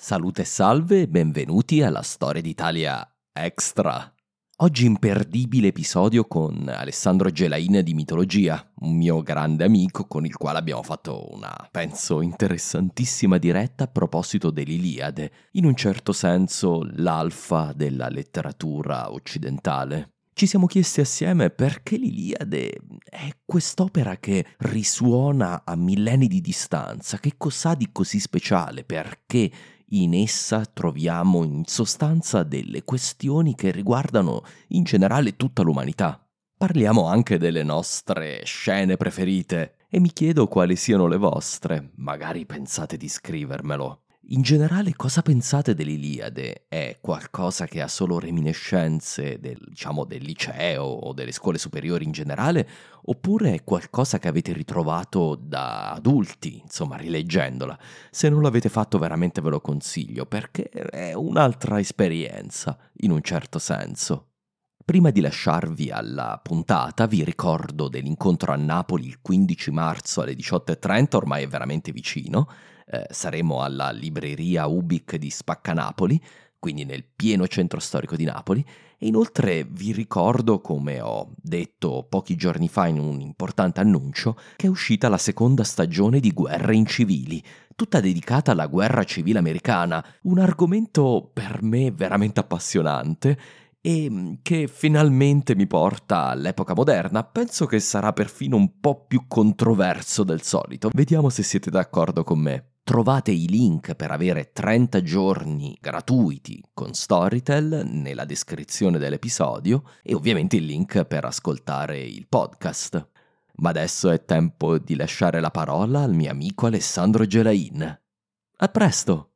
Salute e salve benvenuti alla Storia d'Italia Extra. Oggi imperdibile episodio con Alessandro Gelain di Mitologia, un mio grande amico con il quale abbiamo fatto una, penso, interessantissima diretta a proposito dell'Iliade, in un certo senso l'alfa della letteratura occidentale. Ci siamo chiesti assieme perché l'Iliade è quest'opera che risuona a millenni di distanza, che cos'ha di così speciale, perché in essa troviamo in sostanza delle questioni che riguardano in generale tutta l'umanità. Parliamo anche delle nostre scene preferite e mi chiedo quali siano le vostre, magari pensate di scrivermelo. In generale, cosa pensate dell'Iliade? È qualcosa che ha solo reminiscenze del, diciamo, del liceo o delle scuole superiori in generale? Oppure è qualcosa che avete ritrovato da adulti, insomma, rileggendola? Se non l'avete fatto, veramente ve lo consiglio, perché è un'altra esperienza, in un certo senso. Prima di lasciarvi alla puntata, vi ricordo dell'incontro a Napoli il 15 marzo alle 18.30, ormai è veramente vicino eh, saremo alla libreria Ubic di Spaccanapoli, quindi nel pieno centro storico di Napoli, e inoltre vi ricordo, come ho detto pochi giorni fa in un importante annuncio, che è uscita la seconda stagione di Guerre incivili, tutta dedicata alla guerra civile americana, un argomento per me veramente appassionante e mm, che finalmente mi porta all'epoca moderna. Penso che sarà perfino un po' più controverso del solito. Vediamo se siete d'accordo con me. Trovate i link per avere 30 giorni gratuiti con Storytel nella descrizione dell'episodio e ovviamente il link per ascoltare il podcast. Ma adesso è tempo di lasciare la parola al mio amico Alessandro Gelain. A presto!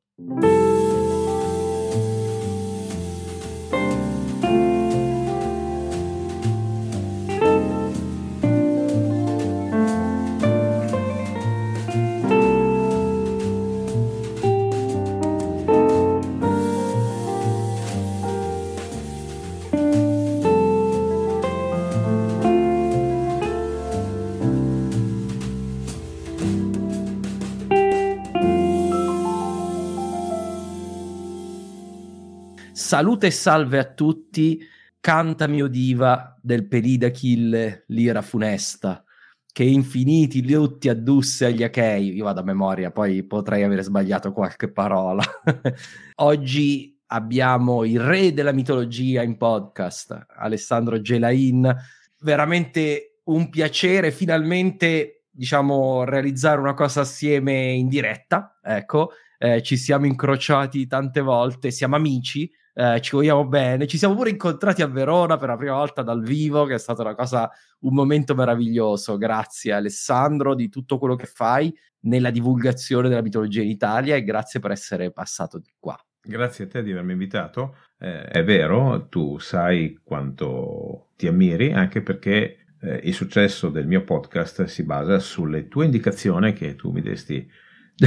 Salute e salve a tutti, canta mio diva del Pelida Achille, l'ira funesta, che infiniti lutti addusse agli Achei. Io vado a memoria, poi potrei aver sbagliato qualche parola. Oggi abbiamo il re della mitologia in podcast, Alessandro Gelain. Veramente un piacere finalmente, diciamo, realizzare una cosa assieme in diretta. Ecco, eh, ci siamo incrociati tante volte, siamo amici eh, ci vogliamo bene. Ci siamo pure incontrati a Verona per la prima volta dal vivo, che è stata una cosa, un momento meraviglioso. Grazie Alessandro di tutto quello che fai nella divulgazione della mitologia in Italia e grazie per essere passato di qua. Grazie a te di avermi invitato. Eh, è vero, tu sai quanto ti ammiri, anche perché eh, il successo del mio podcast si basa sulle tue indicazioni che tu mi desti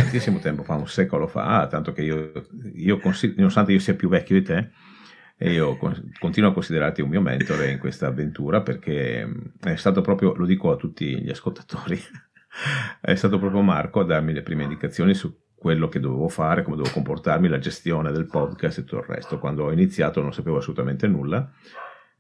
tantissimo tempo fa, un secolo fa, tanto che io, io nonostante io sia più vecchio di te, e io continuo a considerarti un mio mentore in questa avventura perché mm, è stato proprio, lo dico a tutti gli ascoltatori, è stato proprio Marco a darmi le prime indicazioni su quello che dovevo fare, come dovevo comportarmi, la gestione del podcast e tutto il resto. Quando ho iniziato non sapevo assolutamente nulla,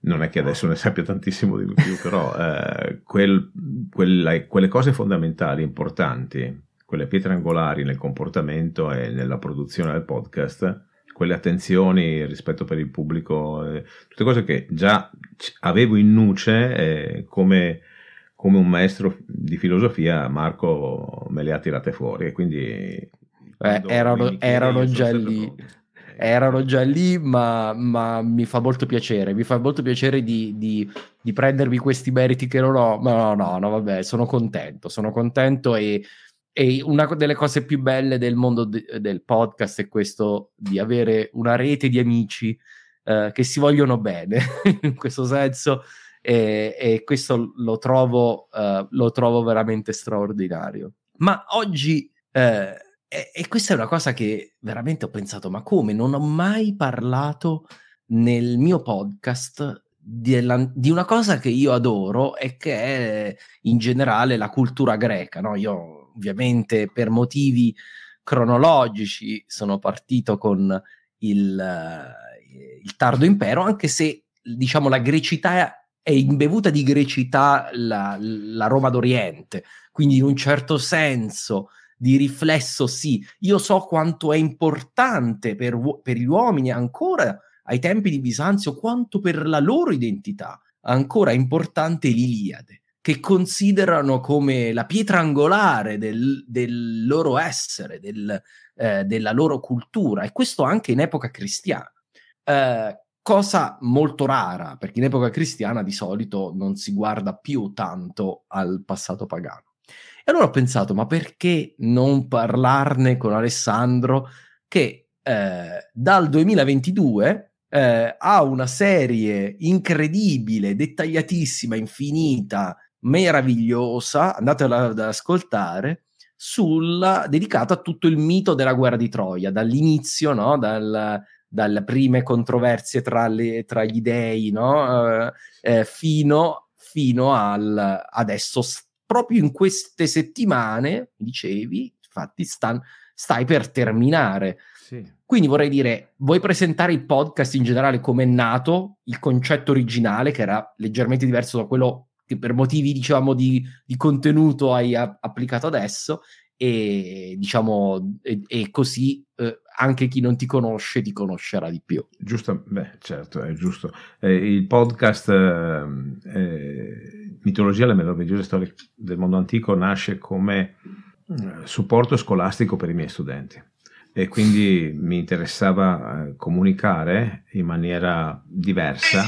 non è che adesso ne sappia tantissimo di più, però eh, quel, quella, quelle cose fondamentali, importanti, quelle pietre angolari nel comportamento e nella produzione del podcast, quelle attenzioni rispetto per il pubblico, eh, tutte cose che già avevo in nuce eh, come, come, un maestro di filosofia, Marco me le ha tirate fuori e quindi... Eh, erano, erano già lì. Erano già lì, ma, ma, mi fa molto piacere. Mi fa molto piacere di, di, di prendermi questi meriti che non ho. Ma no, no, no, vabbè, sono contento. Sono contento e e una delle cose più belle del mondo de- del podcast è questo di avere una rete di amici eh, che si vogliono bene in questo senso e, e questo lo trovo, uh, lo trovo veramente straordinario. Ma oggi, eh, e, e, questa è una cosa che veramente ho pensato, ma come? Non ho mai parlato nel mio podcast di una cosa che io adoro e che è in generale la cultura greca. No? Io ovviamente per motivi cronologici sono partito con il, uh, il tardo impero, anche se diciamo la grecità è imbevuta di grecità la, la Roma d'Oriente, quindi in un certo senso di riflesso sì, io so quanto è importante per, per gli uomini ancora ai tempi di Bisanzio, quanto per la loro identità ancora importante l'Iliade che considerano come la pietra angolare del, del loro essere, del, eh, della loro cultura, e questo anche in epoca cristiana. Eh, cosa molto rara, perché in epoca cristiana di solito non si guarda più tanto al passato pagano. E allora ho pensato, ma perché non parlarne con Alessandro che eh, dal 2022 eh, ha una serie incredibile, dettagliatissima, infinita, meravigliosa, andatela ad ascoltare, sulla, dedicata a tutto il mito della guerra di Troia, dall'inizio, no? Dal, dalle prime controversie tra, le, tra gli dei, no? eh, fino, fino al adesso, proprio in queste settimane, dicevi, infatti stan, stai per terminare. Sì. Quindi vorrei dire, vuoi presentare il podcast in generale come è nato, il concetto originale, che era leggermente diverso da quello che per motivi diciamo di, di contenuto hai a- applicato adesso e diciamo e, e così eh, anche chi non ti conosce ti conoscerà di più. Giusto beh certo è giusto. Eh, il podcast ehm, eh, mitologia le meravigliose storie del mondo antico nasce come eh, supporto scolastico per i miei studenti. E quindi mi interessava eh, comunicare in maniera diversa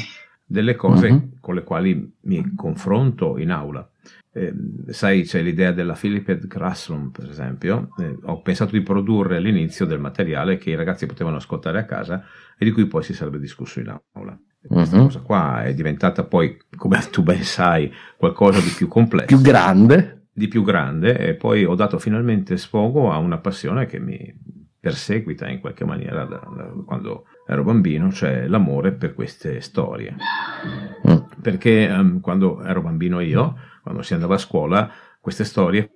delle cose uh-huh. con le quali mi confronto in aula. Eh, sai, c'è l'idea della Philippid Classroom, per esempio. Eh, ho pensato di produrre all'inizio del materiale che i ragazzi potevano ascoltare a casa e di cui poi si sarebbe discusso in aula. Questa uh-huh. cosa qua è diventata poi, come tu ben sai, qualcosa di più complesso. Più grande. Di più grande e poi ho dato finalmente sfogo a una passione che mi perseguita in qualche maniera da, da quando ero bambino, cioè l'amore per queste storie. Mm. Perché um, quando ero bambino io, quando si andava a scuola, queste storie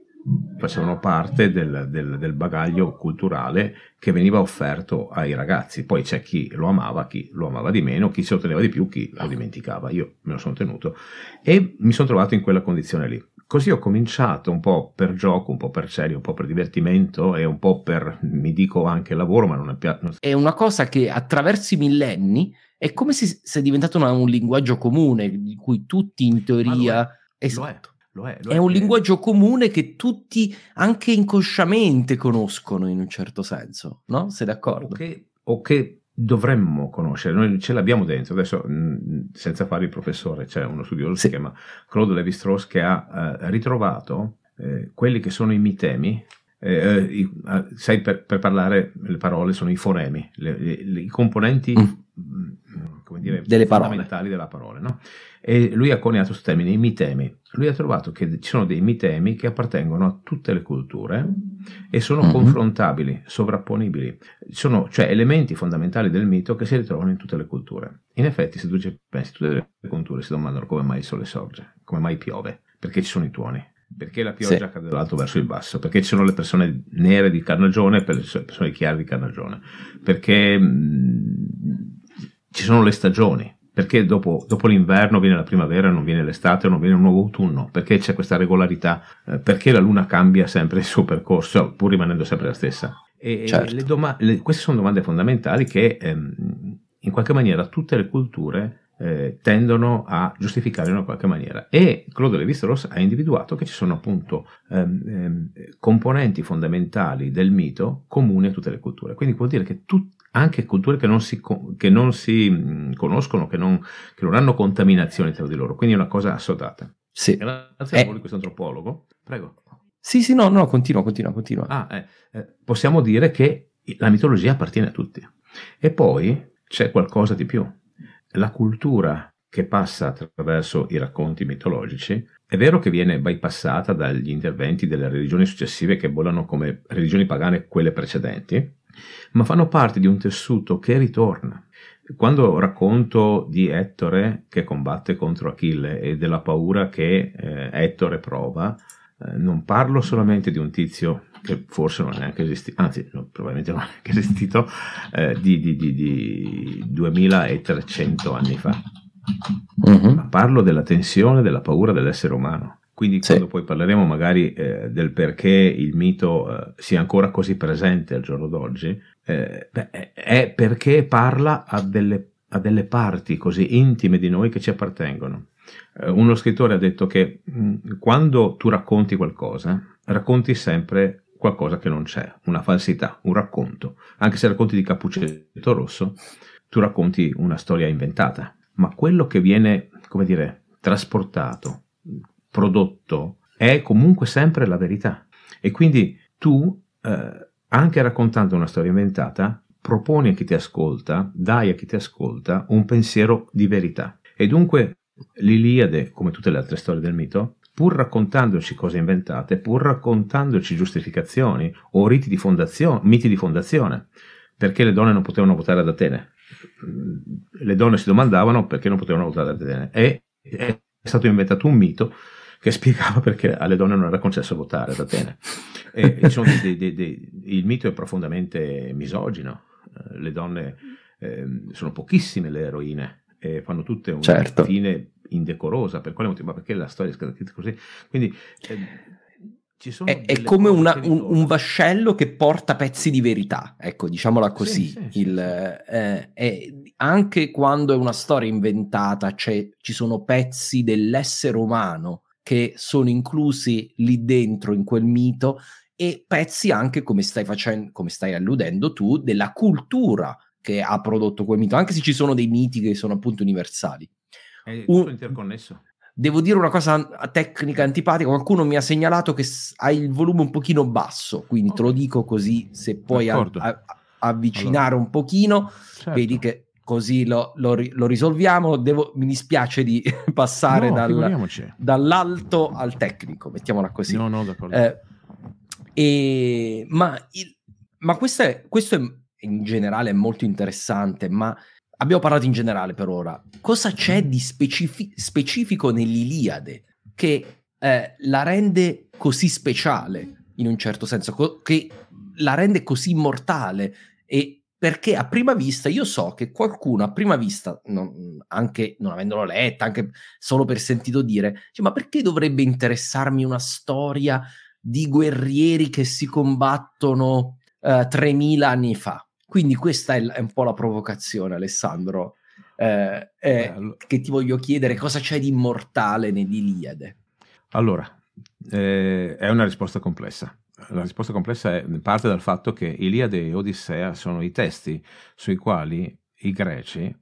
facevano parte del, del, del, bagaglio culturale che veniva offerto ai ragazzi. Poi c'è chi lo amava, chi lo amava di meno, chi se lo teneva di più, chi lo dimenticava. Io me lo sono tenuto e mi sono trovato in quella condizione lì. Così ho cominciato un po' per gioco, un po' per serio, un po' per divertimento e un po' per, mi dico anche lavoro, ma non è più... È una cosa che attraverso i millenni è come se sia diventato una, un linguaggio comune di cui tutti in teoria... Esatto. Lo è, lo è, è un linguaggio comune che tutti anche inconsciamente conoscono in un certo senso, no? Sei d'accordo? O che, o che dovremmo conoscere, noi ce l'abbiamo dentro, adesso senza fare il professore, c'è uno studioso sì. si chiama Claude Levi-Strauss che ha eh, ritrovato eh, quelli che sono i mitemi, eh, eh i, sai per, per, parlare le parole sono i fonemi, le, le, i componenti mm. come dire, Delle fondamentali parole. della parola, no? E lui ha coniato questo termine, i mitemi. Lui ha trovato che ci sono dei mitemi che appartengono a tutte le culture e sono mm-hmm. confrontabili, sovrapponibili. Sono cioè elementi fondamentali del mito che si ritrovano in tutte le culture. In effetti, se tu ci pensi, tutte le culture si domandano come mai il sole sorge, come mai piove, perché ci sono i tuoni. Perché la pioggia sì. cade dall'alto verso il basso? Perché ci sono le persone nere di carnagione e le persone chiare di carnagione? Perché mh, ci sono le stagioni perché dopo, dopo, l'inverno viene la primavera, non viene l'estate, non viene un nuovo autunno, perché c'è questa regolarità, eh, perché la Luna cambia sempre il suo percorso, pur rimanendo sempre la stessa. E certo. le doma- le, queste sono domande fondamentali che ehm, in qualche maniera tutte le culture eh, tendono a giustificare in una qualche maniera. E Claude Lévi-Strauss ha individuato che ci sono appunto ehm, ehm, componenti fondamentali del mito comuni a tutte le culture. Quindi vuol dire che tu, anche culture che non si, che non si conoscono, che non, che non, hanno contaminazioni tra di loro, quindi è una cosa assodata. Sì. Grazie eh. a questo antropologo. Prego. Sì, sì, no, no, continua, continua, continua. Ah, eh, eh, possiamo dire che la mitologia appartiene a tutti. E poi c'è qualcosa di più la cultura che passa attraverso i racconti mitologici è vero che viene bypassata dagli interventi delle religioni successive che volano come religioni pagane quelle precedenti, ma fanno parte di un tessuto che ritorna. Quando racconto di Ettore che combatte contro Achille e della paura che eh, Ettore prova, eh, non parlo solamente di un tizio che forse non è neanche esistito, anzi no, probabilmente non è neanche esistito, eh, di, di, di, di, 2300 anni fa. Mm-hmm. Ma parlo della tensione, della paura dell'essere umano. Quindi sì. quando poi parleremo magari eh, del perché il mito eh, sia ancora così presente al giorno d'oggi, eh, beh, è perché parla a delle, a delle parti così intime di noi che ci appartengono. Eh, uno scrittore ha detto che mh, mm, quando tu racconti qualcosa, racconti sempre qualcosa che non c'è, una falsità, un racconto. Anche se racconti di Cappuccetto Rosso, tu racconti una storia inventata, ma quello che viene, come dire, trasportato, prodotto, è comunque sempre la verità. E quindi tu, eh, anche raccontando una storia inventata, proponi a chi ti ascolta, dai a chi ti ascolta un pensiero di verità. E dunque l'Iliade, come tutte le altre storie del mito, pur raccontandoci cose inventate, pur raccontandoci giustificazioni o riti di fondazione, miti di fondazione, perché le donne non potevano votare ad Atene. Le donne si domandavano perché non potevano votare ad Atene. E è stato inventato un mito che spiegava perché alle donne non era concesso votare ad Atene. E, dei, dei, dei, il mito è profondamente misogino. Le donne eh, sono pochissime le eroine e fanno tutte una certo. fine indecorosa. Per quale motivo? Ma perché la storia è scritta così? Quindi eh, è, è, come una, un, un, vascello che porta pezzi di verità, ecco, diciamola così. Sì, sì, Il, eh, anche quando è una storia inventata, ci sono pezzi dell'essere umano che sono inclusi lì dentro in quel mito e pezzi anche, come stai facendo, come stai alludendo tu, della cultura che ha prodotto quel mito, anche se ci sono dei miti che sono appunto universali. È un, interconnesso. Devo dire una cosa tecnica antipatica, qualcuno mi ha segnalato che hai il volume un pochino basso, quindi okay. te lo dico così, se puoi a, a, avvicinare allora. un pochino, certo. vedi che così lo, lo, lo risolviamo. Devo, mi dispiace di passare no, dal, dall'alto al tecnico, mettiamola così. No, no, d'accordo. Eh, e, ma, il, ma questo, è, questo è in generale è molto interessante, ma abbiamo parlato in generale per ora. Cosa c'è di specifi- specifico nell'Iliade che eh, la rende così speciale, in un certo senso, co- che la rende così immortale? E perché a prima vista io so che qualcuno a prima vista, non, anche non avendolo letta, anche solo per sentito dire, dice, ma perché dovrebbe interessarmi una storia di guerrieri che si combattono uh, 3000 anni fa? Quindi questa è, è un po' la provocazione, Alessandro, eh, eh, che ti voglio chiedere cosa c'è di immortale nell'Iliade. Allora, eh, è una risposta complessa. La risposta complessa è, parte dal fatto che Iliade e Odissea sono i testi sui quali i greci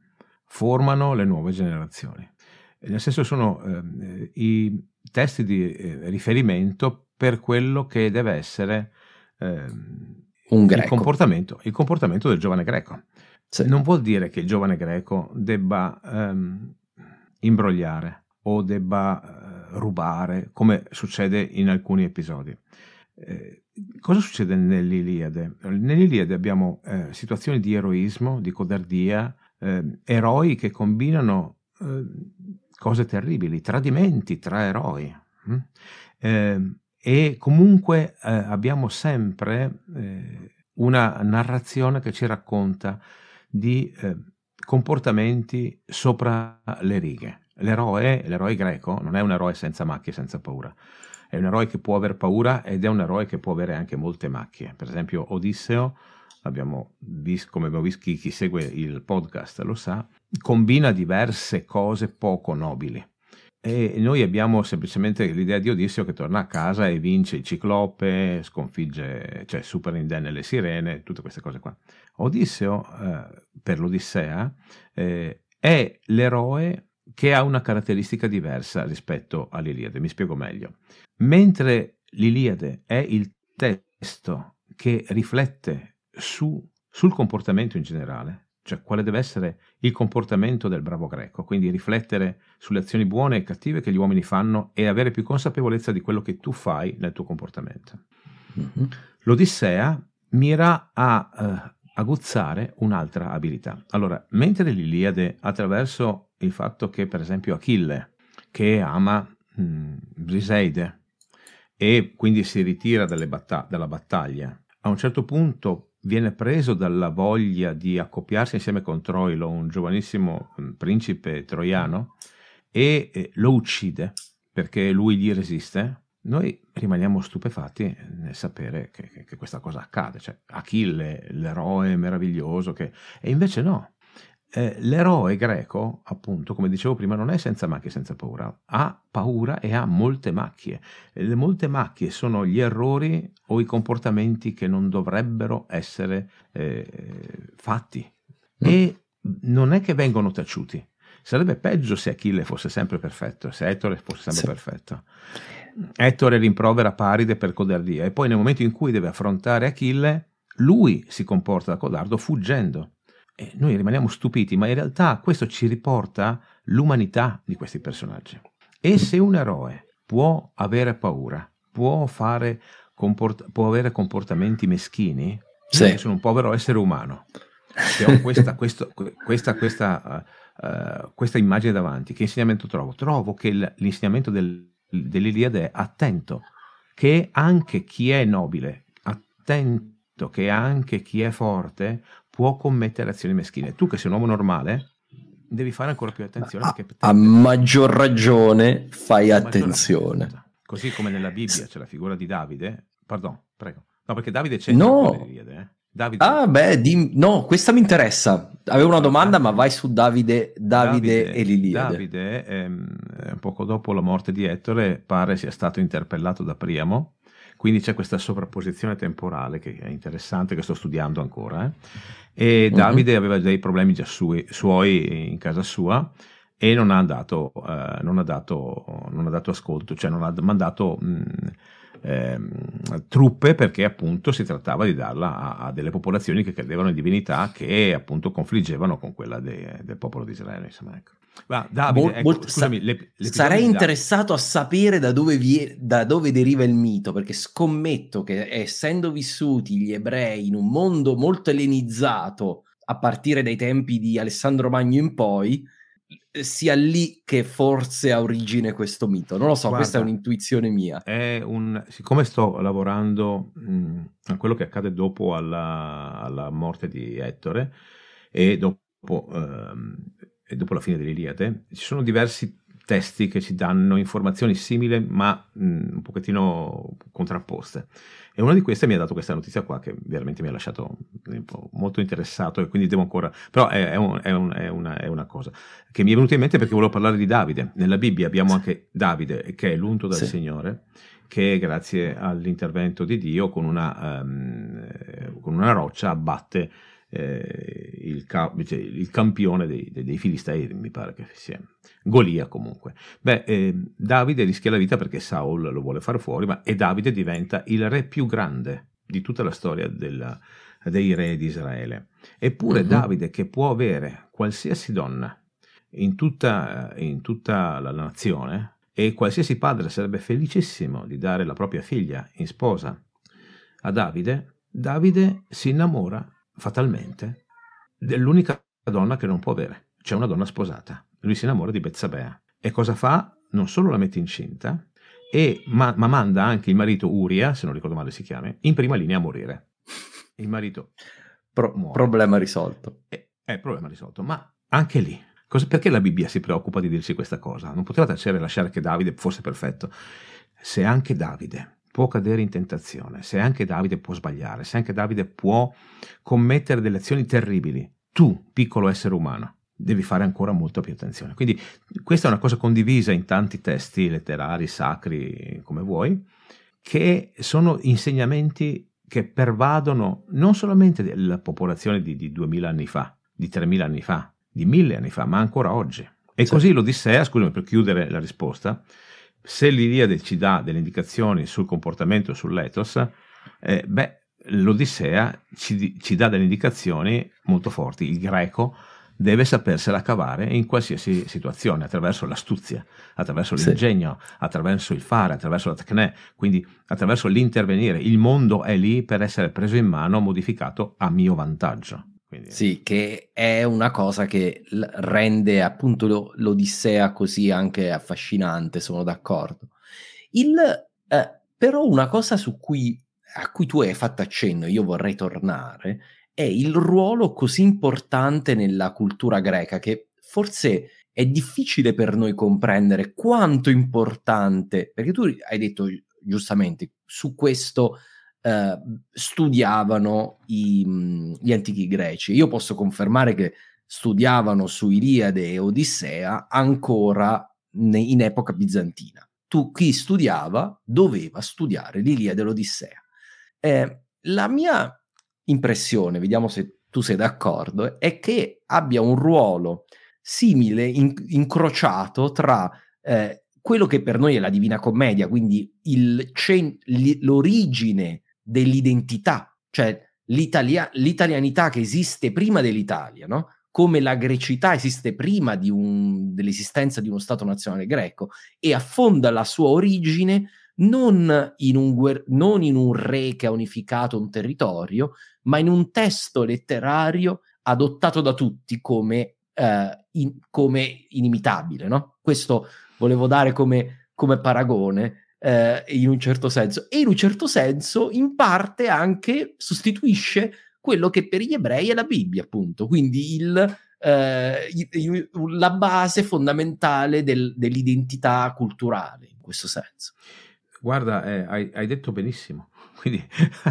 formano le nuove generazioni. Nel senso sono eh, i testi di eh, riferimento per quello che deve essere eh, un greco. Il comportamento, il comportamento del giovane greco. Sì. Non vuol dire che il giovane greco debba um, imbrogliare o debba uh, rubare, come succede in alcuni episodi. Eh, cosa succede nell'Iliade? Nell'Iliade abbiamo eh, situazioni di eroismo, di codardia, eh, eroi che combinano eh, cose terribili, tradimenti tra eroi. Hm? e comunque abbiamo sempre una narrazione che ci racconta di comportamenti sopra le righe. L'eroe, l'eroe greco non è un eroe senza macchie, senza paura. È un eroe che può aver paura ed è un eroe che può avere anche molte macchie. Per esempio Odisseo, abbiamo visto, come abbiamo visto chi, chi segue il podcast lo sa, combina diverse cose poco nobili. E noi abbiamo semplicemente l'idea di Odisseo che torna a casa e vince il ciclope, sconfigge, cioè supera indenne le sirene, tutte queste cose qua. Odisseo, eh, per l'Odissea, eh, è l'eroe che ha una caratteristica diversa rispetto all'Iliade. Mi spiego meglio. Mentre l'Iliade è il testo che riflette su, sul comportamento in generale, cioè quale deve essere il comportamento del bravo greco, quindi riflettere sulle azioni buone e cattive che gli uomini fanno e avere più consapevolezza di quello che tu fai nel tuo comportamento. Mm-hmm. L'Odissea mira a eh, aguzzare un'altra abilità. Allora, mentre l'Iliade, attraverso il fatto che, per esempio, Achille, che ama mm, Briseide e quindi si ritira batta- dalla battaglia, a un certo punto viene preso dalla voglia di accoppiarsi insieme con Troilo, un giovanissimo mm, principe troiano, e eh, lo uccide perché lui gli resiste noi rimaniamo stupefatti nel sapere che, che, che questa cosa accade, cioè Achille, l'eroe meraviglioso, che... e invece no. Eh, l'eroe greco, appunto, come dicevo prima, non è senza macchie, senza paura, ha paura e ha molte macchie. Le molte macchie sono gli errori o i comportamenti che non dovrebbero essere eh, fatti. Mm. E non è che vengono taciuti. Sarebbe peggio se Achille fosse sempre perfetto, se Ettore fosse sempre sì. perfetto. Ettore rimprovera Paride per codardia e poi nel momento in cui deve affrontare Achille, lui si comporta da codardo fuggendo. E noi rimaniamo stupiti, ma in realtà questo ci riporta l'umanità di questi personaggi. E se un eroe può avere paura, può, fare, comport- può avere comportamenti meschini, sì. sono un povero essere umano, che ho questa, questo, questa, questa, uh, questa immagine davanti, che insegnamento trovo? Trovo che l'insegnamento del dell'Iliade è attento che anche chi è nobile, attento che anche chi è forte può commettere azioni meschine. Tu che sei un uomo normale devi fare ancora più attenzione. A, a maggior ragione fai attenzione. Ragione. Così come nella Bibbia c'è la figura di Davide, pardon, prego. No, perché Davide c'è no. nell'Iliade, eh? Davide. Ah, beh, di... no, questa mi interessa. Avevo una domanda, ma vai su Davide, Davide, Davide e l'Iliade. Davide, ehm, poco dopo la morte di Ettore, pare sia stato interpellato da Priamo. Quindi c'è questa sovrapposizione temporale che è interessante, che sto studiando ancora. Eh? E mhm. Davide uh-huh. aveva dei problemi già sui, suoi in casa sua e non ha dato, eh, non ha dato, non ha dato ascolto, cioè non ha mandato mh, ehm, truppe perché appunto si trattava di darla a, a, delle popolazioni che credevano in divinità che appunto confliggevano con quella de, del popolo di Israele. Insomma, ecco. Ma Davide, Mol, ecco, scusami, le, sarei interessato a sapere da dove, vie, da dove, deriva il mito, perché scommetto che essendo vissuti gli ebrei in un mondo molto ellenizzato a partire dai tempi di Alessandro Magno in poi, sia lì che forse ha origine questo mito. Non lo so, Guarda, questa è un'intuizione mia. È un, siccome sto lavorando mh, a quello che accade dopo alla, alla morte di Ettore e dopo, ehm, e dopo la fine dell'Iliade, ci sono diversi testi che ci danno informazioni simili ma mh, un pochettino contrapposte. E una di queste mi ha dato questa notizia qua che veramente mi ha lasciato molto interessato e quindi devo ancora... Però è, è, un, è, un, è, una, è, una, cosa che mi è venuta in mente perché volevo parlare di Davide. Nella Bibbia abbiamo anche Davide che è l'unto dal sì. Signore che grazie all'intervento di Dio con una, um, con una roccia abbatte eh, il, il, campione dei, dei, dei, Filistei, mi pare che sia Golia comunque. Beh, eh, Davide rischia la vita perché Saul lo vuole far fuori, ma, e Davide diventa il re più grande di tutta la storia della, dei re di Israele. Eppure uh-huh. Davide, che può avere qualsiasi donna in tutta, in tutta la nazione, e qualsiasi padre sarebbe felicissimo di dare la propria figlia in sposa a Davide, Davide si innamora fatalmente dell'unica donna che non può avere, cioè una donna sposata. Lui si innamora di Bezzabea. E cosa fa? Non solo la mette incinta, e, ma, ma, manda anche il marito Uria, se non ricordo male si chiama, in prima linea a morire. Il marito Pro- Problema risolto. È, è problema risolto, ma anche lì, cosa, perché la Bibbia si preoccupa di dirci questa cosa? Non poteva tacere e lasciare che Davide fosse perfetto. Se anche Davide può cadere in tentazione, se anche Davide può sbagliare, se anche Davide può commettere delle azioni terribili, tu, piccolo essere umano, devi fare ancora molto più attenzione. Quindi questa è una cosa condivisa in tanti testi letterari, sacri, come vuoi, che sono insegnamenti che pervadono non solamente la popolazione di, di 2000 anni fa, di 3000 anni fa, di 1000 anni fa, ma ancora oggi. E sì. così l'Odissea, scusami per chiudere la risposta, se l'Iliade ci dà delle indicazioni sul comportamento, sull'ethos, eh, beh, l'Odissea ci, ci dà delle indicazioni molto forti. Il greco deve sapersela cavare in qualsiasi situazione, attraverso l'astuzia, attraverso l'ingegno, sì. attraverso il fare, attraverso la tecne, quindi attraverso l'intervenire. Il mondo è lì per essere preso in mano, modificato a mio vantaggio. Quindi... Sì, che è una cosa che rende appunto l'Odissea così anche affascinante, sono d'accordo. Il, eh, però una cosa cui, a cui tu hai fatto accenno, io vorrei tornare, è il ruolo così importante nella cultura greca che forse è difficile per noi comprendere quanto importante, perché tu hai detto giustamente su questo eh, studiavano i, gli antichi greci. Io posso confermare che studiavano su Iliade e Odissea ancora ne, in epoca bizantina. Tu chi studiava doveva studiare l'Iliade e l'Odissea. Eh, la mia impressione, vediamo se tu sei d'accordo, è che abbia un ruolo simile, in, incrociato tra eh, quello che per noi è la Divina Commedia, quindi il, l'origine dell'identità, cioè l'italia, l'italianità che esiste prima dell'Italia, no? come la grecità esiste prima di un, dell'esistenza di uno Stato nazionale greco e affonda la sua origine non in, un guer- non in un re che ha unificato un territorio, ma in un testo letterario adottato da tutti come, eh, in, come inimitabile. No? Questo volevo dare come, come paragone. Eh, in un certo senso, e in un certo senso, in parte anche sostituisce quello che per gli ebrei è la Bibbia, appunto. Quindi il, eh, la base fondamentale del, dell'identità culturale, in questo senso. Guarda, eh, hai, hai, detto benissimo. Quindi,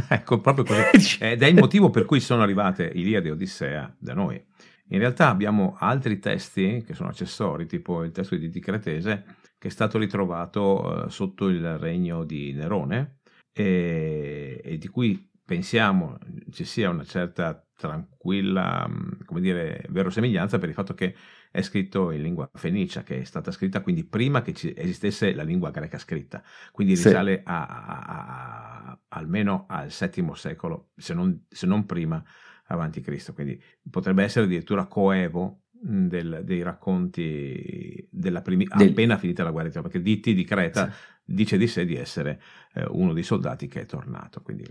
ecco proprio così. Ed è il motivo per cui sono arrivate Iliade e Odissea da noi. In realtà abbiamo altri testi che sono accessori, tipo il testo di Dicretese, che è stato ritrovato eh, sotto il regno di Nerone e, e, di cui pensiamo ci sia una certa tranquilla, mm, come dire, verosemiglianza per il fatto che è scritto in lingua fenicia, che è stata scritta quindi prima che esistesse la lingua greca scritta, quindi risale sì. a, a, a, almeno al VII secolo, se non, se non prima, avanti Cristo. Quindi potrebbe essere addirittura coevo del, dei racconti della primi, del... appena finita la guerra perché Ditti di Creta sì. dice di sé di essere eh, uno dei soldati che è tornato. Quindi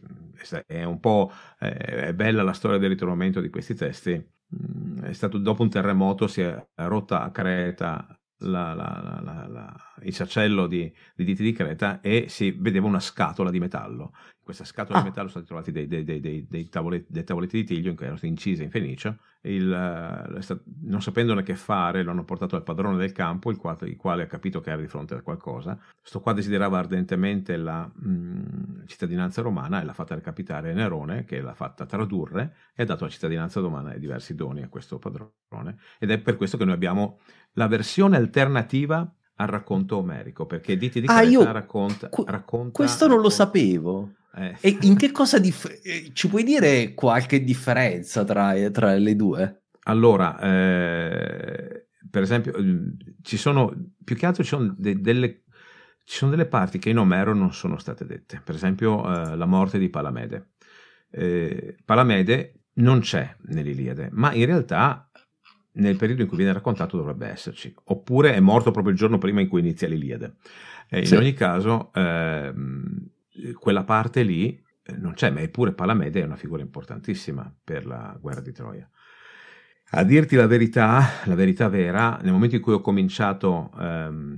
è un po' eh, è bella la storia del ritrovamento di questi testi è stato dopo un terremoto, si è rotta a Creta la, la, la, il sacello di, di Diti di Creta e si vedeva una scatola di metallo. Questa scatola ah. di metallo sono stati trovati dei, dei, dei, dei, tavoletti, dei tavoletti di tiglio in cui erano state incise in fenicio. Il, eh, non sapendone che fare, lo hanno portato al padrone del campo, il quale, il quale ha capito che era di fronte a qualcosa. Sto qua desiderava ardentemente la mh, mm, cittadinanza romana e l'ha fatta recapitare Nerone, che l'ha fatta tradurre e ha dato la cittadinanza romana e diversi doni a questo padrone. Ed è per questo che noi abbiamo la versione alternativa al racconto omerico, perché Diti di Creta ah, io, racconta, racconta, Questo non lo sapevo. Eh. E in che cosa dif- eh, ci puoi dire qualche differenza tra, tra le due? Allora, eh, per esempio, mm, ci sono più che altro ci sono, de- delle, ci sono delle parti che in Omero non sono state dette. Per esempio, eh, la morte di Palamede. Eh, Palamede non c'è nell'Iliade, ma in realtà nel periodo in cui viene raccontato dovrebbe esserci, oppure è morto proprio il giorno prima in cui inizia l'Iliade. Eh, in ogni caso, ehm, quella parte lì eh, non c'è, ma eppure Palamede è una figura importantissima per la guerra di Troia. A dirti la verità, la verità vera, nel momento in cui ho cominciato ehm,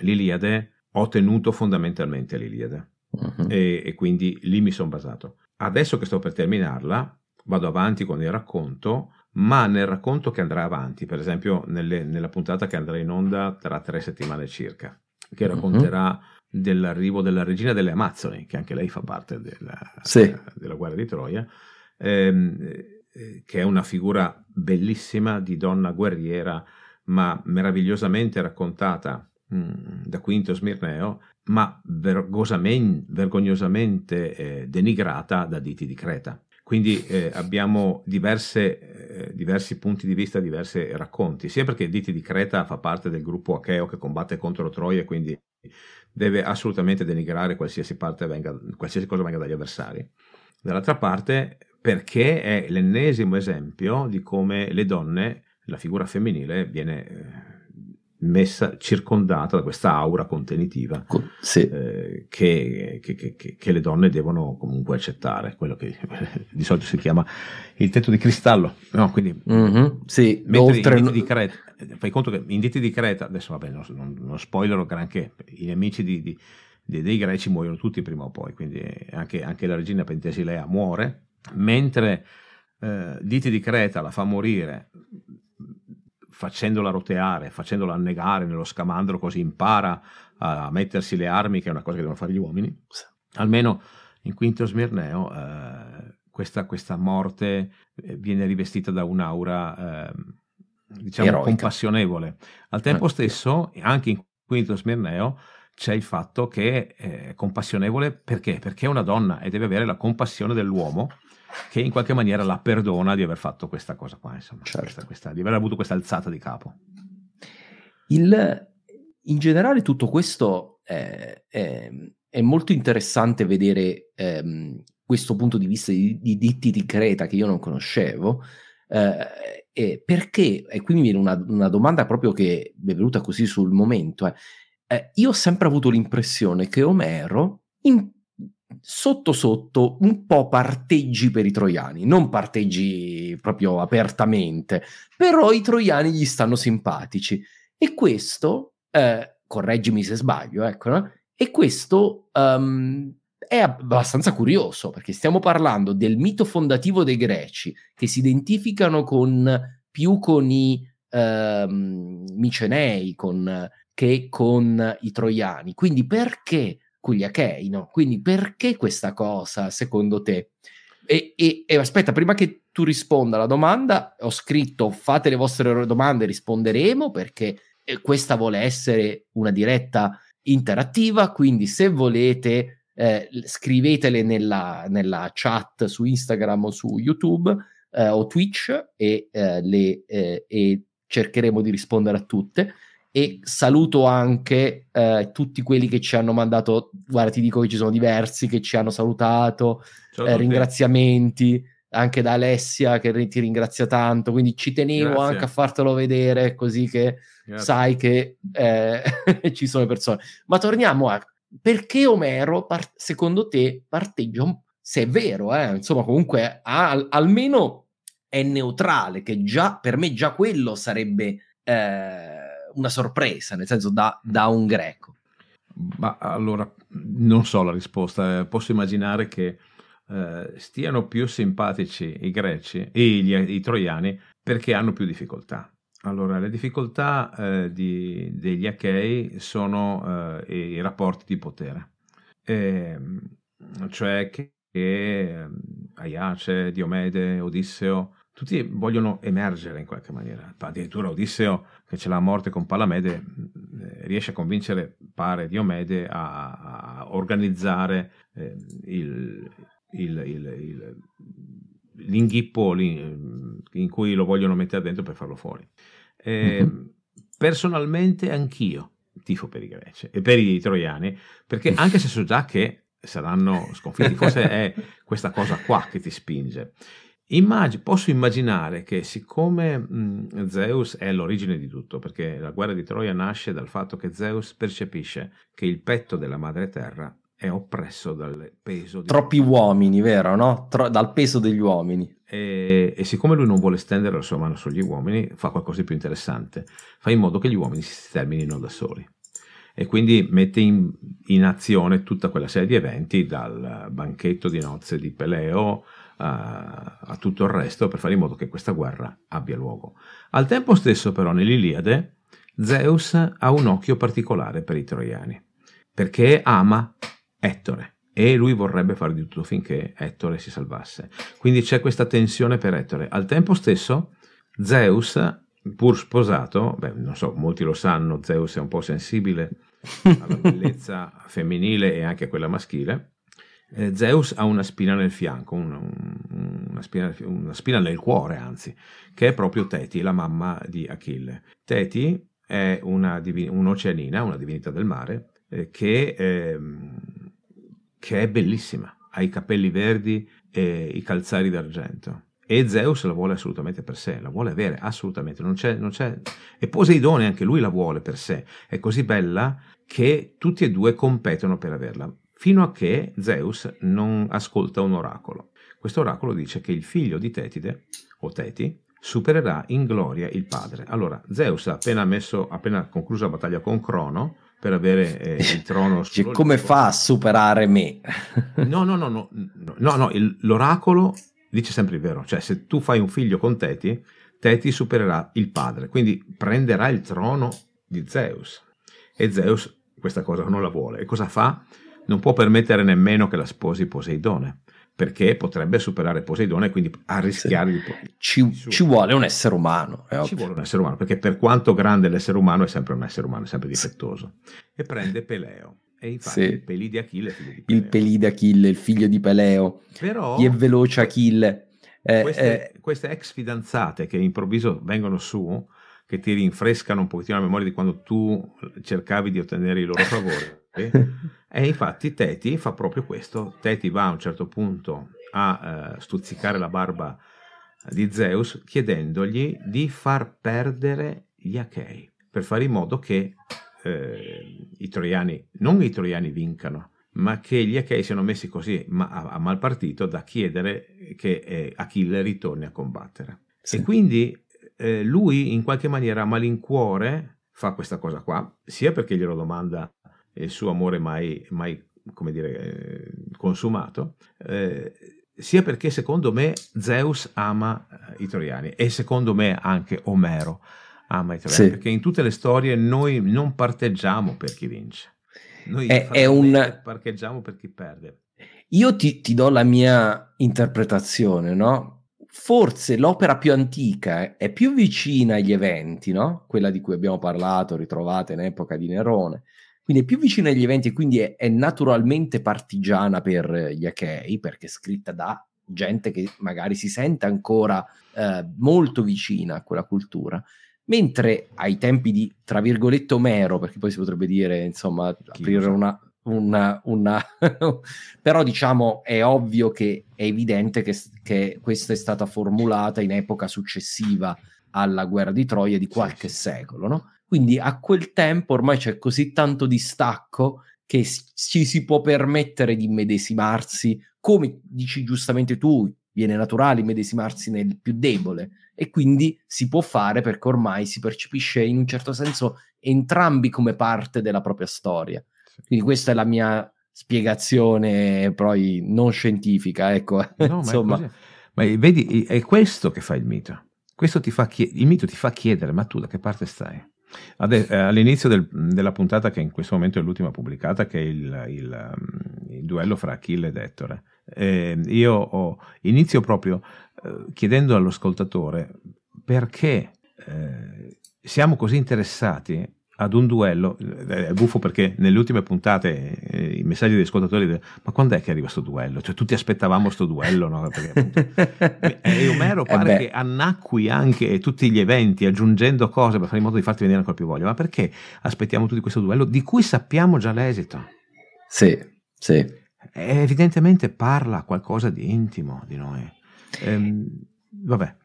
l'Iliade, ho tenuto fondamentalmente l'Iliade uh-huh. e, e quindi lì mi sono basato. Adesso che sto per terminarla, vado avanti con il racconto, ma nel racconto che andrà avanti, per esempio nelle, nella puntata che andrà in onda tra tre settimane circa, che mhm. racconterà uh-huh. Dell'arrivo della regina delle Amazzoni, che anche lei fa parte della, sì. della guerra di Troia, ehm, eh, che è una figura bellissima di donna guerriera, ma meravigliosamente raccontata mh, mm, da Quinto Smirneo, ma vergognosamente eh, denigrata da Diti di Creta. Quindi eh, abbiamo diverse, eh, diversi punti di vista, diversi racconti, sia perché Diti di Creta fa parte del gruppo Acheo che combatte contro Troia e quindi deve assolutamente denigrare qualsiasi, venga, qualsiasi cosa venga dagli avversari. Dall'altra parte perché è l'ennesimo esempio di come le donne, la figura femminile, viene eh, messa circondata da questa aura contenitiva sì. eh, che, che, che, che, le donne devono comunque accettare, quello che di solito si chiama il tetto di cristallo. No, quindi, mm-hmm, sì, oltre... in di Creta, fai conto che in diti di Creta, adesso vabbè, non, non, non spoilerò granché, i nemici di, di, di, dei greci muoiono tutti prima o poi, quindi anche, anche la regina Pentesilea muore, mentre eh, Diti di Creta la fa morire facendola roteare, facendola annegare nello scamandro, così impara a mettersi le armi, che è una cosa che devono fare gli uomini. Almeno in Quinto Smirneo eh, questa, questa, morte eh, viene rivestita da un'aura, eh, diciamo, Eroica. compassionevole. Al tempo eh. stesso, anche in Quinto Smirneo, c'è il fatto che è compassionevole perché? Perché è una donna e deve avere la compassione dell'uomo che in qualche maniera la perdona di aver fatto questa cosa qua, insomma, certo. questa, questa, di aver avuto questa alzata di capo. Il, in generale tutto questo è, è, è molto interessante vedere ehm, questo punto di vista di, di, ditti di Creta che io non conoscevo, eh, perché, e qui mi viene una, una, domanda proprio che mi è venuta così sul momento, eh, eh, io ho sempre avuto l'impressione che Omero in sotto sotto un po' parteggi per i troiani, non parteggi proprio apertamente, però i troiani gli stanno simpatici e questo, eh, correggimi se sbaglio, ecco, no? e questo um, è abbastanza curioso perché stiamo parlando del mito fondativo dei greci che si identificano con, più con i um, micenei con, che con i troiani, quindi perché con gli Achei, no? Quindi perché questa cosa, secondo te? E, e, e, aspetta, prima che tu risponda alla domanda, ho scritto fate le vostre domande, risponderemo perché eh, questa vuole essere una diretta interattiva, quindi se volete eh, scrivetele nella, nella, chat su Instagram o su YouTube eh, o Twitch e, eh, le, eh, e cercheremo di rispondere a tutte e saluto anche eh, tutti quelli che ci hanno mandato, guarda ti dico che ci sono diversi che ci hanno salutato, eh, ringraziamenti anche da Alessia che ti ringrazia tanto, quindi ci tenevo Grazie. anche a fartelo vedere così che Grazie. sai che eh, ci sono persone. Ma torniamo a perché Omero, part- secondo te, parteggia un... se è vero, eh? insomma comunque ha, almeno è neutrale, che già per me già quello sarebbe... Eh, una sorpresa, nel senso da, da un greco? Ma allora non so la risposta, eh, posso immaginare che eh, stiano più simpatici i greci e gli, i troiani perché hanno più difficoltà. Allora, le difficoltà eh, di, degli Achei sono eh, i rapporti di potere, e, cioè che, che Aiace, Diomede, Odisseo tutti vogliono emergere in qualche maniera. Addirittura Odisseo, che ce l'ha a morte con Palamede, eh, riesce a convincere, pare, Diomede a, a organizzare eh, il, il, il, l'inghippo in cui lo vogliono mettere dentro per farlo fuori. Eh, mm-hmm. Personalmente anch'io tifo per i greci e per i troiani, perché anche se so già che saranno sconfitti, forse è questa cosa qua che ti spinge. Immag- posso immaginare che siccome mh, Zeus è l'origine di tutto, perché la guerra di Troia nasce dal fatto che Zeus percepisce che il petto della madre terra è oppresso dal peso di... Troppi uomini, vero? No? Tro- dal peso degli uomini. E, e, siccome lui non vuole stendere la sua mano sugli uomini, fa qualcosa di più interessante. Fa in modo che gli uomini si terminino da soli. E quindi mette in, in azione tutta quella serie di eventi, dal banchetto di nozze di Peleo, a, a tutto il resto per fare in modo che questa guerra abbia luogo. Al tempo stesso però nell'Iliade Zeus ha un occhio particolare per i troiani, perché ama Ettore e lui vorrebbe fare di tutto finché Ettore si salvasse. Quindi c'è questa tensione per Ettore. Al tempo stesso Zeus, pur sposato, beh, non so, molti lo sanno, Zeus è un po' sensibile alla bellezza femminile e anche a quella maschile, eh, Zeus ha una spina nel fianco, una, una, spina, una, spina, nel cuore, anzi, che è proprio Teti, la mamma di Achille. Teti è una divi- un'oceanina, una divinità del mare, eh, che, eh, che, è bellissima, ha i capelli verdi e i calzari d'argento. E Zeus la vuole assolutamente per sé, la vuole avere assolutamente, non c'è, non c'è... E Poseidone anche lui la vuole per sé, è così bella che tutti e due competono per averla fino a che Zeus non ascolta un oracolo. Questo oracolo dice che il figlio di Tetide, o Teti, supererà in gloria il padre. Allora, Zeus ha appena, messo, appena concluso la battaglia con Crono per avere eh, il trono cioè, come fa a superare me? no, no, no, no, no, no il, l'oracolo dice sempre il vero, cioè se tu fai un figlio con Teti, Teti supererà il padre, quindi prenderà il trono di Zeus. E Zeus questa cosa non la vuole. E cosa fa? Non può permettere nemmeno che la sposi Poseidone, perché potrebbe superare Poseidone e quindi arrischiare sì. di... Ci, ci, vuole un essere umano. ci vuole un essere umano, perché per quanto grande l'essere umano è sempre un essere umano, è sempre difettoso. E prende Peleo. E infatti sì. il Pelì di Achille figlio di Peleo. Il Pelì di Achille, il figlio di Peleo. Però... Chi è veloce Achille. Eh, queste, eh, queste ex fidanzate che improvviso vengono su, che ti rinfrescano un pochettino la memoria di quando tu cercavi di ottenere i loro favori. e infatti Teti fa proprio questo. Teti va a un certo punto a uh, stuzzicare la barba di Zeus chiedendogli di far perdere gli Achei per fare in modo che eh, i troiani, non i troiani vincano, ma che gli Achei siano messi così ma, a, a, mal partito da chiedere che eh, Achille ritorni a combattere. Sì. E quindi eh, lui in qualche maniera a malincuore fa questa cosa qua, sia perché glielo domanda il suo amore mai, mai come dire, eh, consumato, eh, sia perché secondo me Zeus ama eh, i troiani e secondo me anche Omero ama i troiani, sì. perché in tutte le storie noi non parteggiamo per chi vince, noi è, è un... parcheggiamo per chi perde. Io ti, ti do la mia interpretazione, no? Forse l'opera più antica è più vicina agli eventi, no? Quella di cui abbiamo parlato, ritrovata in epoca di Nerone, quindi è più vicina agli eventi e quindi è, è naturalmente partigiana per gli Achei, perché è scritta da gente che magari si sente ancora eh, molto vicina a quella cultura. Mentre ai tempi di, tra virgolette, Omero, perché poi si potrebbe dire, insomma, aprire una, una, una però diciamo è ovvio che è evidente che, che, questa è stata formulata in epoca successiva alla guerra di Troia di qualche secolo, no? Quindi a quel tempo ormai c'è così tanto distacco che ci si può permettere di medesimarsi, come dici giustamente tu, viene naturale medesimarsi nel più debole e quindi si può fare perché ormai si percepisce in un certo senso entrambi come parte della propria storia. Quindi questa è la mia spiegazione poi non scientifica, ecco. No, Insomma. Ma, ma, vedi, è questo che fa il mito. Questo ti fa chied- il mito ti fa chiedere, ma tu da che parte stai? Eh, all'inizio del, della puntata, che in questo momento è l'ultima pubblicata, che è il, il, il duello fra Achille ed Ettore, eh, io ho, inizio proprio eh, chiedendo all'ascoltatore perché eh, siamo così interessati ad un duello, è buffo perché nelle ultime puntate eh, i messaggi degli ascoltatori dicono ma quando è che arriva questo duello? Cioè tutti aspettavamo questo duello, no? Perché, appunto, e Omero eh pare eh che annacqui anche tutti gli eventi aggiungendo cose per fare in modo di farti venire ancora più voglia, ma perché aspettiamo tutti questo duello di cui sappiamo già l'esito? Sì, sì. E evidentemente parla qualcosa di intimo di noi. Ehm, vabbè,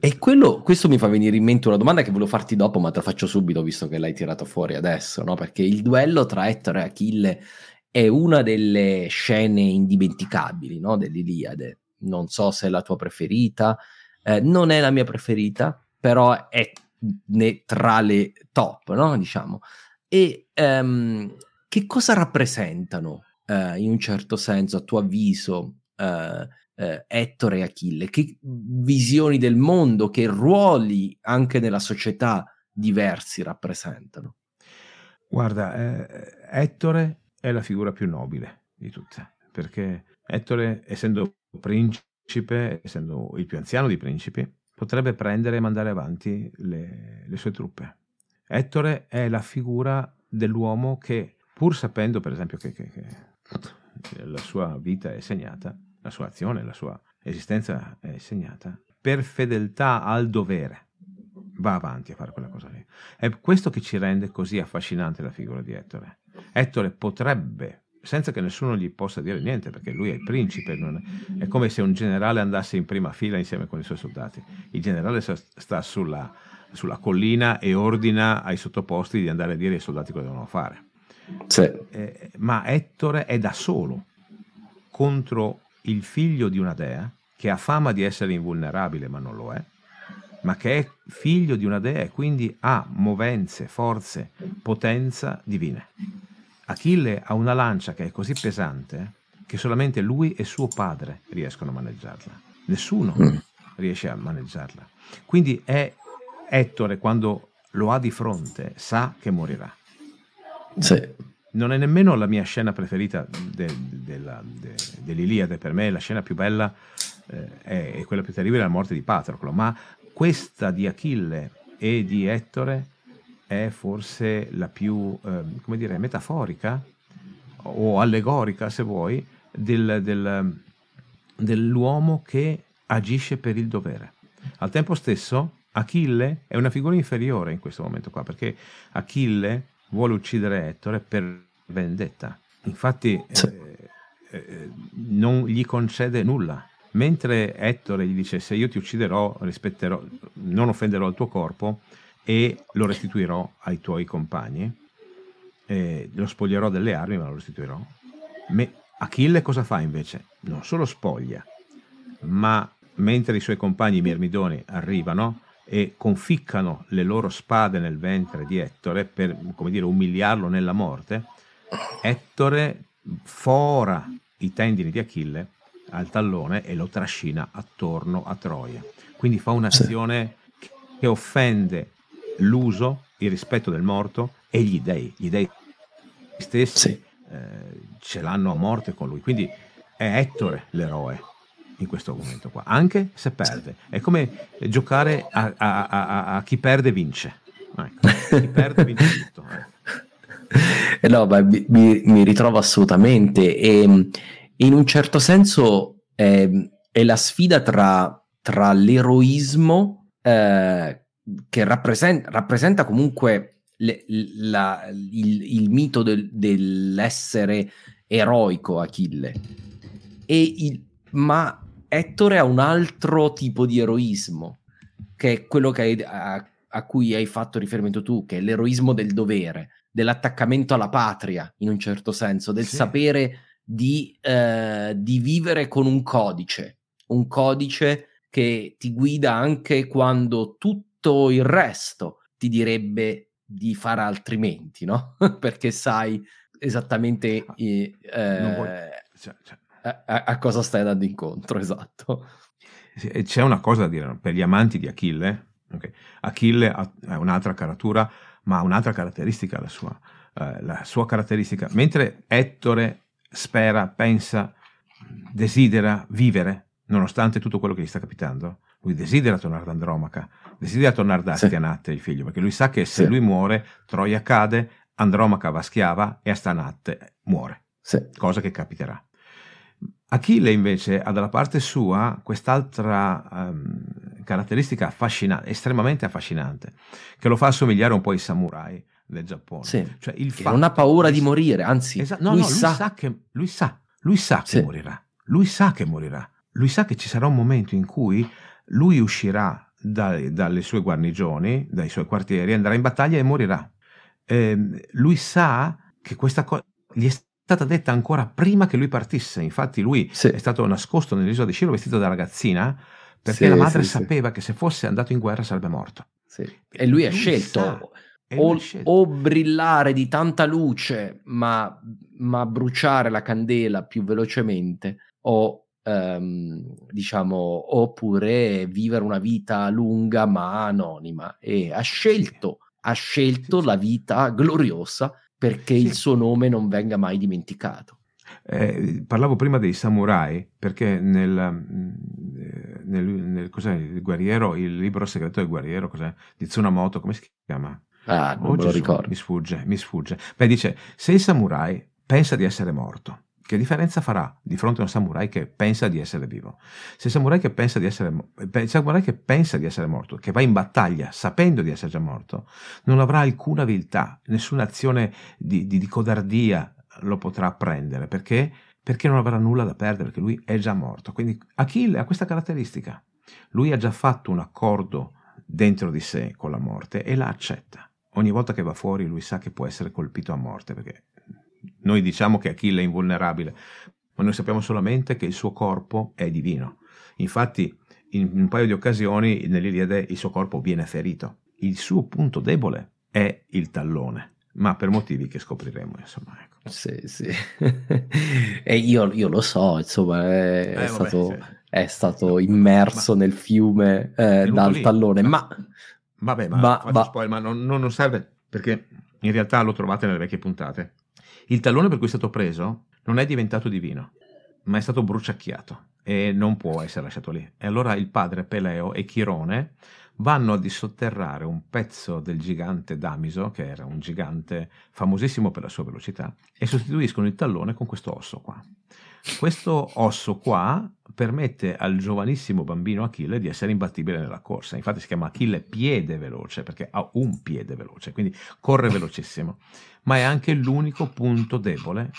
e quello, questo mi fa venire in mente una domanda che volevo farti dopo, ma te la faccio subito visto che l'hai tirato fuori adesso, no? Perché il duello tra Ettore e Achille è una delle scene indimenticabili no? dell'Iliade. Non so se è la tua preferita, eh, non è la mia preferita, però è tra le top, no? Diciamo. E um, che cosa rappresentano, uh, in un certo senso, a tuo avviso, uh, eh, Ettore e Achille? Che visioni del mondo, che ruoli anche nella società diversi rappresentano? Guarda, eh, Ettore è la figura più nobile di tutte, perché Ettore, essendo principe, essendo il più anziano dei principi, potrebbe prendere e mandare avanti le, le sue truppe. Ettore è la figura dell'uomo che, pur sapendo per esempio che, che, che la sua vita è segnata, la sua azione, la sua esistenza è segnata, per fedeltà al dovere va avanti a fare quella cosa lì. È questo che ci rende così affascinante la figura di Ettore. Ettore potrebbe, senza che nessuno gli possa dire niente, perché lui è il principe, è, è, come se un generale andasse in prima fila insieme con i suoi soldati. Il generale sta sulla, sulla collina e ordina ai sottoposti di andare a dire ai soldati cosa devono fare. Sì. Eh, ma Ettore è da solo contro il figlio di una dea che ha fama di essere invulnerabile ma non lo è, ma che è figlio di una dea e quindi ha movenze, forze, potenza divine. Achille ha una lancia che è così pesante che solamente lui e suo padre riescono a maneggiarla. Nessuno mm. riesce a maneggiarla. Quindi è Ettore quando lo ha di fronte sa che morirà. Sì. Non è nemmeno la mia scena preferita de, de, de, dell'Iliade, per me la scena più bella eh, è, è, quella più terribile, la morte di Patroclo, ma questa di Achille e di Ettore è forse la più, eh, come dire, metaforica o allegorica, se vuoi, del, del, dell'uomo che agisce per il dovere. Al tempo stesso, Achille è una figura inferiore in questo momento qua, perché Achille vuole uccidere Ettore per vendetta. Infatti eh, eh, non gli concede nulla. Mentre Ettore gli dice se io ti ucciderò, rispetterò, non offenderò il tuo corpo e lo restituirò ai tuoi compagni, eh, lo spoglierò delle armi ma lo restituirò. Me, Achille cosa fa invece? Non solo spoglia, ma mentre i suoi compagni mirmidoni arrivano e conficcano le loro spade nel ventre di Ettore per, come dire, umiliarlo nella morte, Ettore fora i tendini di Achille al tallone e lo trascina attorno a Troia. Quindi fa un'azione sì. che offende l'uso, il rispetto del morto e gli dei. Gli dei stessi sì. eh, ce l'hanno a morte con lui. Quindi è Ettore l'eroe in questo momento qua, anche se perde. È come giocare a, a, a, a chi perde vince. Ecco. Chi perde vince tutto. Eh. No, ma mi, mi, ritrovo assolutamente. E, ehm, in un certo senso è, è la sfida tra, tra l'eroismo eh, che rappresenta, rappresenta comunque le, la, il, il, mito del, dell'essere eroico Achille, il, ma Ettore ha un altro tipo di eroismo, che è quello che hai, a, a cui hai fatto riferimento tu, che è l'eroismo del dovere, dell'attaccamento alla patria, in un certo senso, del sì. sapere di, eh, di vivere con un codice, un codice che ti guida anche quando tutto il resto ti direbbe di fare altrimenti, no? Perché sai esattamente ah, eh, vuoi... cioè, cioè... A, a, cosa stai andando incontro, esatto. C'è una cosa da dire per gli amanti di Achille. Okay. Achille ha un'altra caratura, ma ha un'altra caratteristica la sua. Uh, la sua caratteristica, mentre Ettore spera, pensa, desidera vivere, nonostante tutto quello che gli sta capitando. Lui desidera tornare da Andromaca, desidera tornare da Astianatte, sì. il figlio, perché lui sa che se sì. lui muore, Troia cade, Andromaca va schiava e Astianatte muore, sì. cosa che capiterà. Achille invece ha dalla parte sua quest'altra um, caratteristica affascinante, estremamente affascinante, che lo fa assomigliare un po' ai samurai del Giappone. Sì, cioè non ha paura di morire, anzi, esa- no, lui, no, sa. lui, sa. che, lui sa, lui sa che sì. morirà. Lui sa che morirà. Lui sa che ci sarà un momento in cui lui uscirà da, dalle sue guarnigioni, dai suoi quartieri, andrà in battaglia e morirà. Eh, lui sa che questa cosa gli è stata detta ancora prima che lui partisse. Infatti, lui sì. è stato nascosto nell'isola di Sciro vestito da ragazzina perché sì, la madre sapeva che se fosse andato in guerra sarebbe morto. E lui ha scelto. Sa o, o, brillare di tanta luce, ma, ma, bruciare la candela più velocemente, o ehm, diciamo, oppure vivere una vita lunga ma anonima e ha scelto, ha scelto la vita gloriosa perché il suo nome non venga mai dimenticato. Eh, parlavo prima dei samurai perché nel, mm, nel, nel cos'è, il guerriero, il libro segreto del guerriero, cos'è? di Tsunamoto, come si chiama? Ah, non oh, lo ricordo. Mi sfugge, mi sfugge. Beh, dice, se il samurai pensa di essere morto, che differenza farà di fronte a un samurai che pensa di essere vivo? Se il samurai che pensa di essere, samurai che pensa di essere morto, che va in battaglia sapendo di essere già morto, non avrà alcuna viltà, nessuna azione di, di, di codardia lo potrà prendere. Perché? Perché non avrà nulla da perdere, perché lui è già morto. Quindi Achille ha questa caratteristica. Lui ha già fatto un accordo dentro di sé con la morte e la accetta. Ogni volta che va fuori lui sa che può essere colpito a morte, perché noi diciamo che Achille è invulnerabile, ma noi sappiamo solamente che il suo corpo è divino. Infatti, in un paio di occasioni nell'Iliade il suo corpo viene ferito. Il suo punto debole è il tallone, ma per motivi che scopriremo, insomma. Ecco. Sì, sì. e io, io, lo so, insomma, è, eh, stato, vabbè, sì. è stato, immerso ma, nel fiume eh, dal lì. tallone, ma... Vabbè, ma, ma, ma, spoiler, ma non, non serve perché in realtà lo trovate nelle vecchie puntate. Il tallone per cui è stato preso non è diventato divino, ma è stato bruciacchiato e non può essere lasciato lì. E allora il padre Peleo e Chirone vanno a dissotterrare un pezzo del gigante Damiso, che era un gigante famosissimo per la sua velocità, e sostituiscono il tallone con questo osso qua. Questo osso qua permette al giovanissimo bambino Achille di essere imbattibile nella corsa. Infatti si chiama Achille piede veloce perché ha un piede veloce, quindi corre velocissimo, ma è anche l'unico punto debole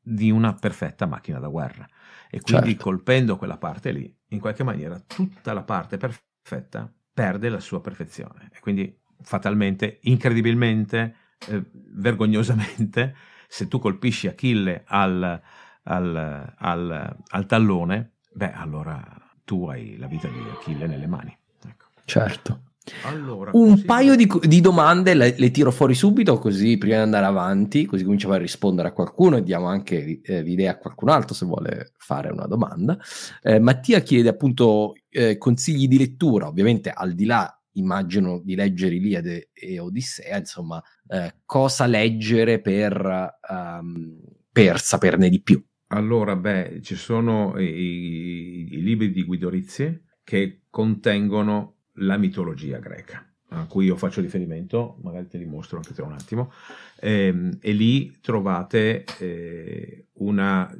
di una perfetta macchina da guerra. E quindi certo. colpendo quella parte lì, in qualche maniera tutta la parte perfetta perde la sua perfezione. E quindi fatalmente, incredibilmente, eh, vergognosamente, se tu colpisci Achille al al, al, al tallone, beh, allora tu hai la vita di Achille nelle mani. Ecco. Certo. Allora, un così... paio di, di domande le, le, tiro fuori subito così prima di andare avanti, così cominciamo a rispondere a qualcuno e diamo anche eh, l'idea a qualcun altro se vuole fare una domanda. Eh, Mattia chiede appunto eh, consigli di lettura, ovviamente al di là immagino di leggere Iliade e Odissea, insomma, eh, cosa leggere per, um, per saperne di più. Allora, beh, ci sono i, i libri di Guido Rizzi che contengono la mitologia greca, a cui io faccio riferimento, magari te li mostro anche tra un attimo, eh, e lì trovate eh, una...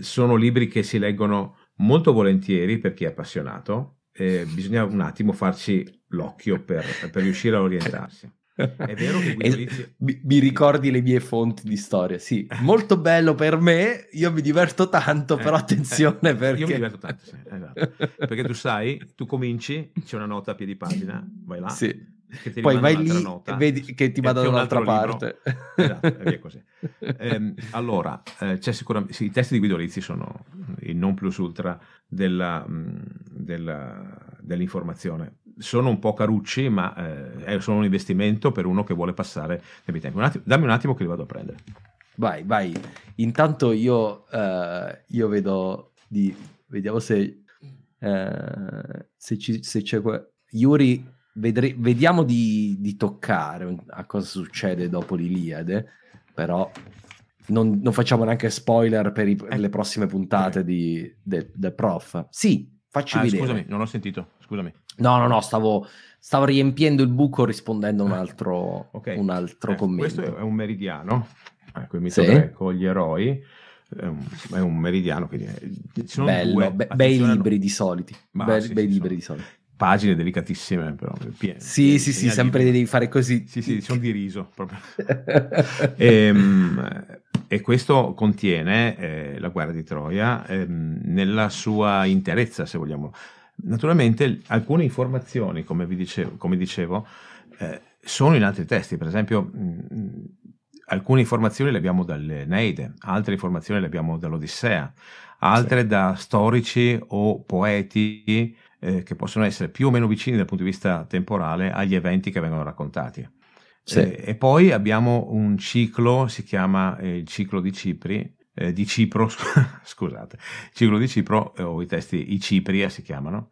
sono libri che si leggono molto volentieri per chi è appassionato, eh, bisogna un attimo farci l'occhio per, per riuscire a orientarsi. È vero che Guido mi, mi, ricordi le mie fonti di storia, sì, molto bello per me, io mi diverto tanto, eh, però attenzione eh, perché... Io mi diverto tanto, sì, esatto. Perché tu sai, tu cominci, c'è una nota a piedi pagina, vai là, sì. poi vai lì nota, e vedi che ti vada da un'altra parte. Esatto, via così. Eh, allora, c'è sicuramente, sì, i testi di Guido Rizzi sono il non plus ultra della, mm, della, dell'informazione sono un po' carucci, ma eh, sono un investimento per uno che vuole passare nei tempi. Un attimo, dammi un attimo che li vado a prendere. Vai, vai. Intanto io, uh, io vedo di... Vediamo se, uh, se, ci, se c'è... Que- Yuri, vedre- vediamo di, di, toccare a cosa succede dopo l'Iliade, però non, non facciamo neanche spoiler per, i, per le prossime puntate di, del de prof. Sì, facci ah, vedere. Scusami, non ho sentito, scusami. No, no, no, stavo, stavo riempiendo il buco rispondendo a un altro, okay. un altro eh, commento. Questo è un meridiano, ecco il mito sì. greco, gli eroi, è un, è un meridiano. Quindi sono Bello, due, be- bei libri di soliti, Ma, be- sì, bei sì, libri di soliti. Pagine delicatissime, però. Piene, sì, piene, sì, sì, sempre devi fare così. Sì, sì, sono di riso proprio. e, ehm, e, questo contiene eh, la guerra di Troia eh, nella sua interezza, se vogliamo. Naturalmente alcune informazioni, come, vi dicevo, come dicevo eh, sono in altri testi, per esempio mh, alcune informazioni le abbiamo dall'Eneide, altre informazioni le abbiamo dall'Odissea, altre sì. da storici o poeti eh, che possono essere più o meno vicini dal punto di vista temporale agli eventi che vengono raccontati. Sì. Eh, e poi abbiamo un ciclo, si chiama eh, il ciclo di Cipri, eh, di Cipro, scusate, Ciclo di Cipro, eh, o i testi, i Cipria si chiamano,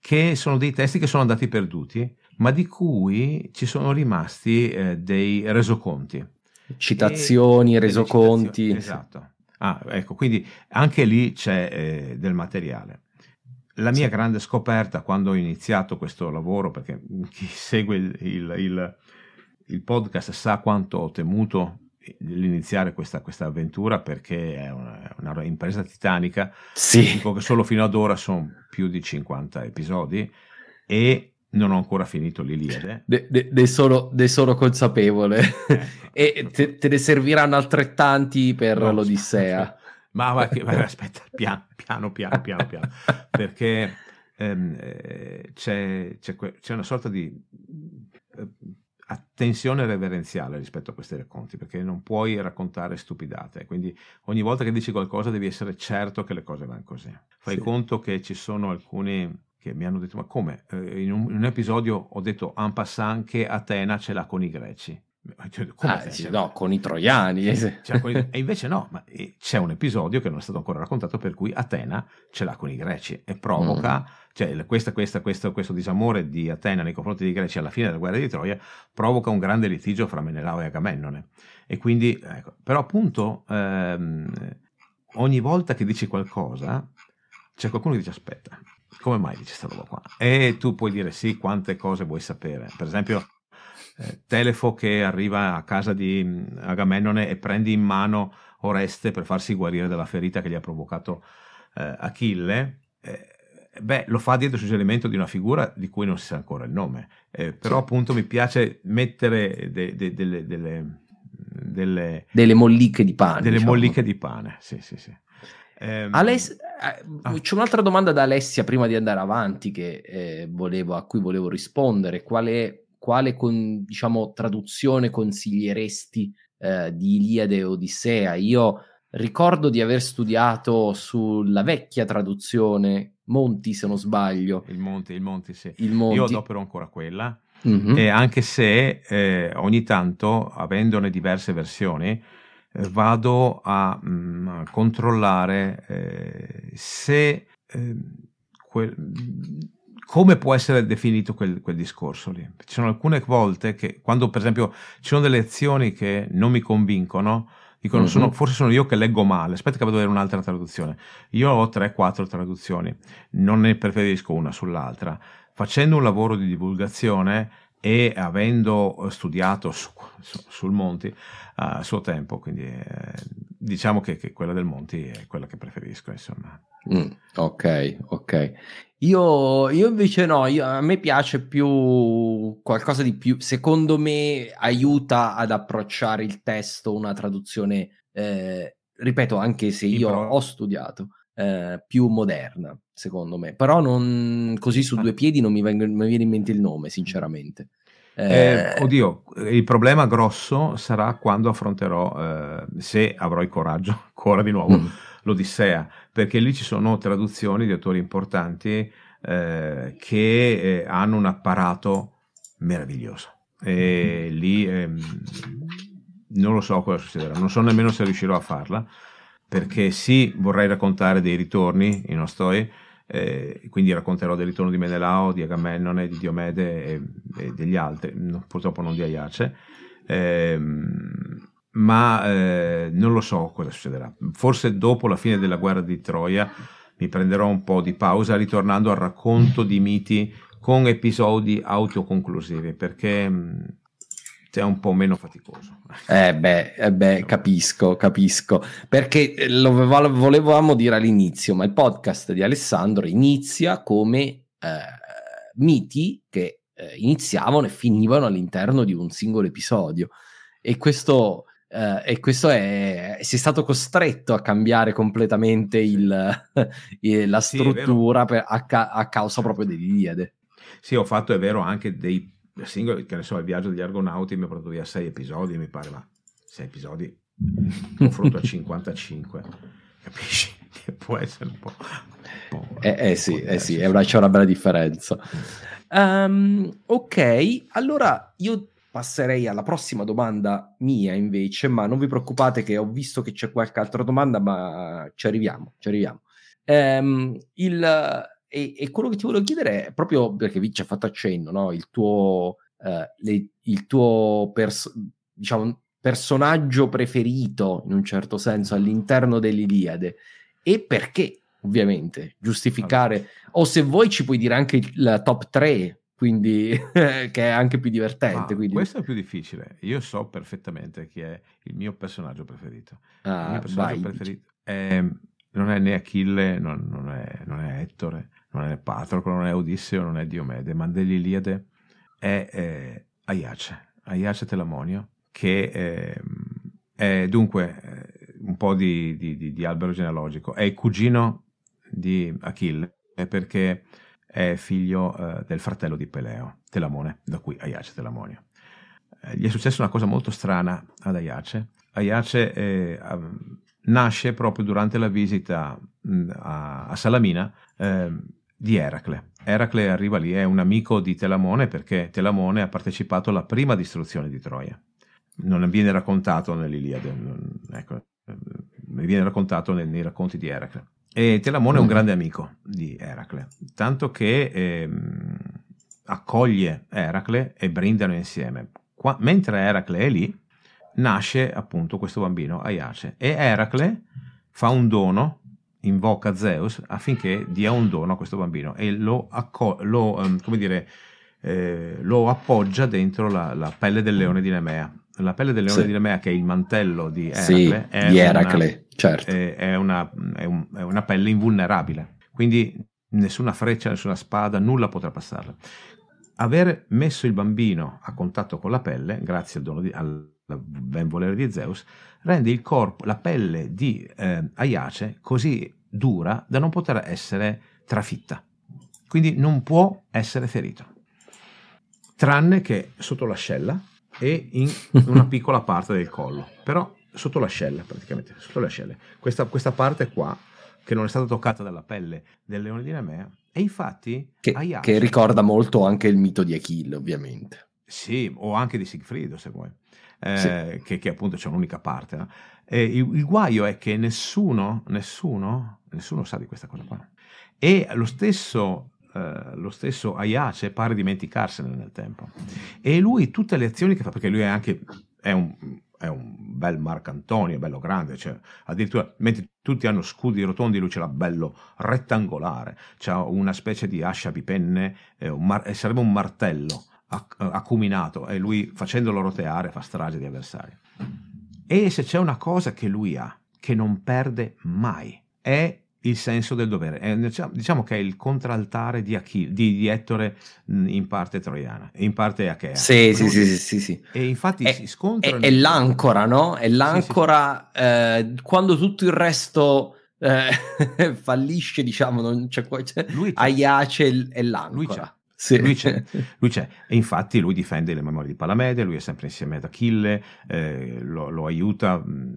che sono dei testi che sono andati perduti, ma di cui ci sono rimasti eh, dei resoconti. Citazioni, e, resoconti. Esatto. Ah, ecco, quindi anche lì c'è eh, del materiale. La mia sì. grande scoperta quando ho iniziato questo lavoro, perché chi segue il, il, il, il podcast sa quanto ho temuto l'iniziare questa, questa, avventura perché è una, una, impresa titanica. Sì. Dico che solo fino ad ora sono più di 50 episodi e non ho ancora finito l'Iliade. Ne, ne, ne, sono, ne sono, consapevole. Ecco. e te, te, ne serviranno altrettanti per no, l'Odissea. Ma, ma, ma aspetta, piano, piano, piano, piano, piano. perché ehm, eh, c'è, c'è, c'è, una sorta di eh, attenzione reverenziale rispetto a questi racconti, perché non puoi raccontare stupidate, quindi ogni volta che dici qualcosa devi essere certo che le cose vanno così. Fai sì. conto che ci sono alcuni che mi hanno detto, ma come? Eh, in, un, in, un, episodio ho detto en passant che Atena ce l'ha con i greci. Ah, sì, no, con i troiani. Cioè, con i, e invece no, ma eh, c'è un episodio che non è stato ancora raccontato per cui Atena ce l'ha con i greci e provoca, mm. cioè questa, questa, questo, questo disamore di Atena nei confronti dei greci alla fine della guerra di Troia provoca un grande litigio fra Menelao e Agamennone. E quindi, ecco, però appunto ehm, ogni volta che dici qualcosa c'è qualcuno che dice aspetta, come mai dice questa roba qua? E tu puoi dire sì, quante cose vuoi sapere. Per esempio eh, Telefo che arriva a casa di mm, Agamennone e prende in mano Oreste per farsi guarire dalla ferita che gli ha provocato eh, Achille. Eh, beh, lo fa dietro suggerimento di una figura di cui non si sa ancora il nome, eh, però sì. appunto mi piace mettere de, de, de, delle, delle, delle, molliche di pane. Delle diciamo. molliche di pane, sì, sì, sì. Eh, Aless- eh, ah. C'è un'altra domanda da Alessia prima di andare avanti che, eh, volevo, a cui volevo rispondere. Quale quale con, diciamo, traduzione consiglieresti eh, di Iliade e Odissea? Io ricordo di aver studiato sulla vecchia traduzione, Monti se non sbaglio. Il Monti, il Monti sì. Il Monti. Io adopero ancora quella, mm-hmm. e anche se eh, ogni tanto, avendone diverse versioni, eh, vado a, mh, mm, a controllare eh, se ehm, quel, come può essere definito quel, quel, discorso lì? Ci sono alcune volte che, quando per esempio ci sono delle lezioni che non mi convincono, dicono mm-hmm. sono, forse sono io che leggo male, aspetta che vado a vedere un'altra traduzione. Io ho 3-4 traduzioni, non ne preferisco una sull'altra. Facendo un lavoro di divulgazione e avendo studiato su, su, sul Monti a suo tempo, quindi eh, diciamo che, che, quella del Monti è quella che preferisco, insomma. Mm, ok, ok. Io, io invece no, io, a me piace più qualcosa di più, secondo me aiuta ad approcciare il testo una traduzione, eh, ripeto, anche se io però... ho studiato, eh, più moderna, secondo me. Però non, così su ah. due piedi non mi, vengo, mi viene in mente il nome, sinceramente. Eh, eh, oddio, il problema grosso sarà quando affronterò, eh, se avrò il coraggio, ancora di nuovo, mm. l'Odissea, perché lì ci sono traduzioni di autori importanti eh, che eh, hanno un apparato meraviglioso. E mm. lì ehm, non lo so cosa succederà, non so nemmeno se riuscirò a farla, perché sì, vorrei raccontare dei ritorni in Ostoi, eh, quindi racconterò del ritorno di Menelao, di Agamennone, di Diomede e, e degli altri, no, purtroppo non di Aiace, eh, ma eh, non lo so cosa succederà. Forse dopo la fine della guerra di Troia mi prenderò un po' di pausa ritornando al racconto di miti con episodi autoconclusivi perché è un po' meno faticoso. Eh beh, eh beh, capisco, capisco. Perché eh, lo volevamo dire all'inizio, ma il podcast di Alessandro inizia come eh, miti che eh, iniziavano e finivano all'interno di un singolo episodio. E questo, eh, e questo è, sei stato costretto a cambiare completamente il, la struttura sì, per, a, ca- a, causa proprio dell'Iliade. Sì, ho fatto, è vero, anche dei singolo, che ne so, il viaggio degli Argonauti mi ha portato via sei episodi, mi pare, ma sei episodi confronto a 55, capisci? Che può essere un po'... Un po' eh, eh, sì, eh sì, una, c'è una bella differenza. Um, ok, allora io passerei alla prossima domanda mia invece, ma non vi preoccupate che ho visto che c'è qualche altra domanda, ma ci arriviamo, ci arriviamo. Ehm, il, e, e, quello che ti volevo chiedere è proprio perché vi ci ha fatto accenno, no? il tuo, eh, le, il tuo pers- diciamo, personaggio preferito in un certo senso all'interno dell'Iliade e perché ovviamente giustificare allora. o se vuoi ci puoi dire anche la top 3 quindi che è anche più divertente. Quindi... Questo è più difficile. Io so perfettamente chi è il mio personaggio preferito. Ah, il mio personaggio vai. preferito è, non è né Achille, non, non, è, non, è, Ettore, non è Patroclo, non è Odisseo, non è Diomede, ma dell'Iliade è, è Aiace, Aiace Telamonio, che è, è dunque un po' di, di, di, di albero genealogico. È il cugino di Achille, perché è figlio eh, del fratello di Peleo, Telamone, da cui Aiace Telamonio. Eh, gli è successa una cosa molto strana ad Aiace. Aiace eh, nasce proprio durante la visita mh, a, a, Salamina ehm, di Eracle. Eracle arriva lì, è un amico di Telamone perché Telamone ha partecipato alla prima distruzione di Troia. Non viene raccontato nell'Iliade, non, ecco, eh, viene raccontato nei, nei racconti di Eracle. E Telamone è un mm. grande amico di Eracle, tanto che ehm, accoglie Eracle e brindano insieme. Qua, mentre Eracle è lì, nasce appunto questo bambino, Aiace, e Eracle fa un dono, invoca Zeus affinché dia un dono a questo bambino e lo, acco- lo, um, dire, eh, lo appoggia dentro la, la, pelle del leone di Nemea. La pelle del leone sì. di Nemea, che è il mantello di Eracle, sì, è di Eracle certo. è, è, una, è, un, è, una, pelle invulnerabile, quindi nessuna freccia, nessuna spada, nulla potrà passarla. Aver messo il bambino a contatto con la pelle, grazie al, dono di, al ben volere di Zeus, rende il corpo, la pelle di eh, Aiace così dura da non poter essere trafitta. Quindi non può essere ferito, tranne che sotto l'ascella e in una piccola parte del collo. Però sotto l'ascella praticamente, sotto le ascelle. Questa, questa, parte qua, che non è stata toccata dalla pelle del leone di Nemea, e infatti... Che, Aiace, che ricorda molto anche il mito di Achille, ovviamente. Sì, o anche di Sigfrido, se vuoi, eh, sì. che, che, appunto c'è un'unica parte. No? Il, il, guaio è che nessuno, nessuno, nessuno sa di questa cosa qua. E lo stesso Uh, lo stesso Aiace pare dimenticarsene nel tempo. E lui tutte le azioni che fa, perché lui è anche è un, è un bel Marcantonio, bello grande, cioè, addirittura mentre tutti hanno scudi rotondi, lui ce l'ha bello rettangolare, c'ha una specie di ascia bipenne, eh, un mar- eh, sarebbe un martello acuminato e lui facendolo roteare fa strage di avversari. E se c'è una cosa che lui ha, che non perde mai, è il senso del dovere. È, diciamo, diciamo che è il contraltare di, Achille, di, di, Ettore in parte troiana, in parte achea. Sì, sì, sì, sì, sì, E infatti è, si scontrano... È, è l'ancora, no? È l'ancora sì, sì, eh, quando tutto il resto... Eh, fallisce, diciamo, non c'è, c'è, lui c'è. Aiace è l'ancora. Lui c'è. Sì. Lui, c'è, lui, c'è, e infatti lui difende le memorie di Palamede, lui è sempre insieme ad Achille, eh, lo, lo, aiuta, mh,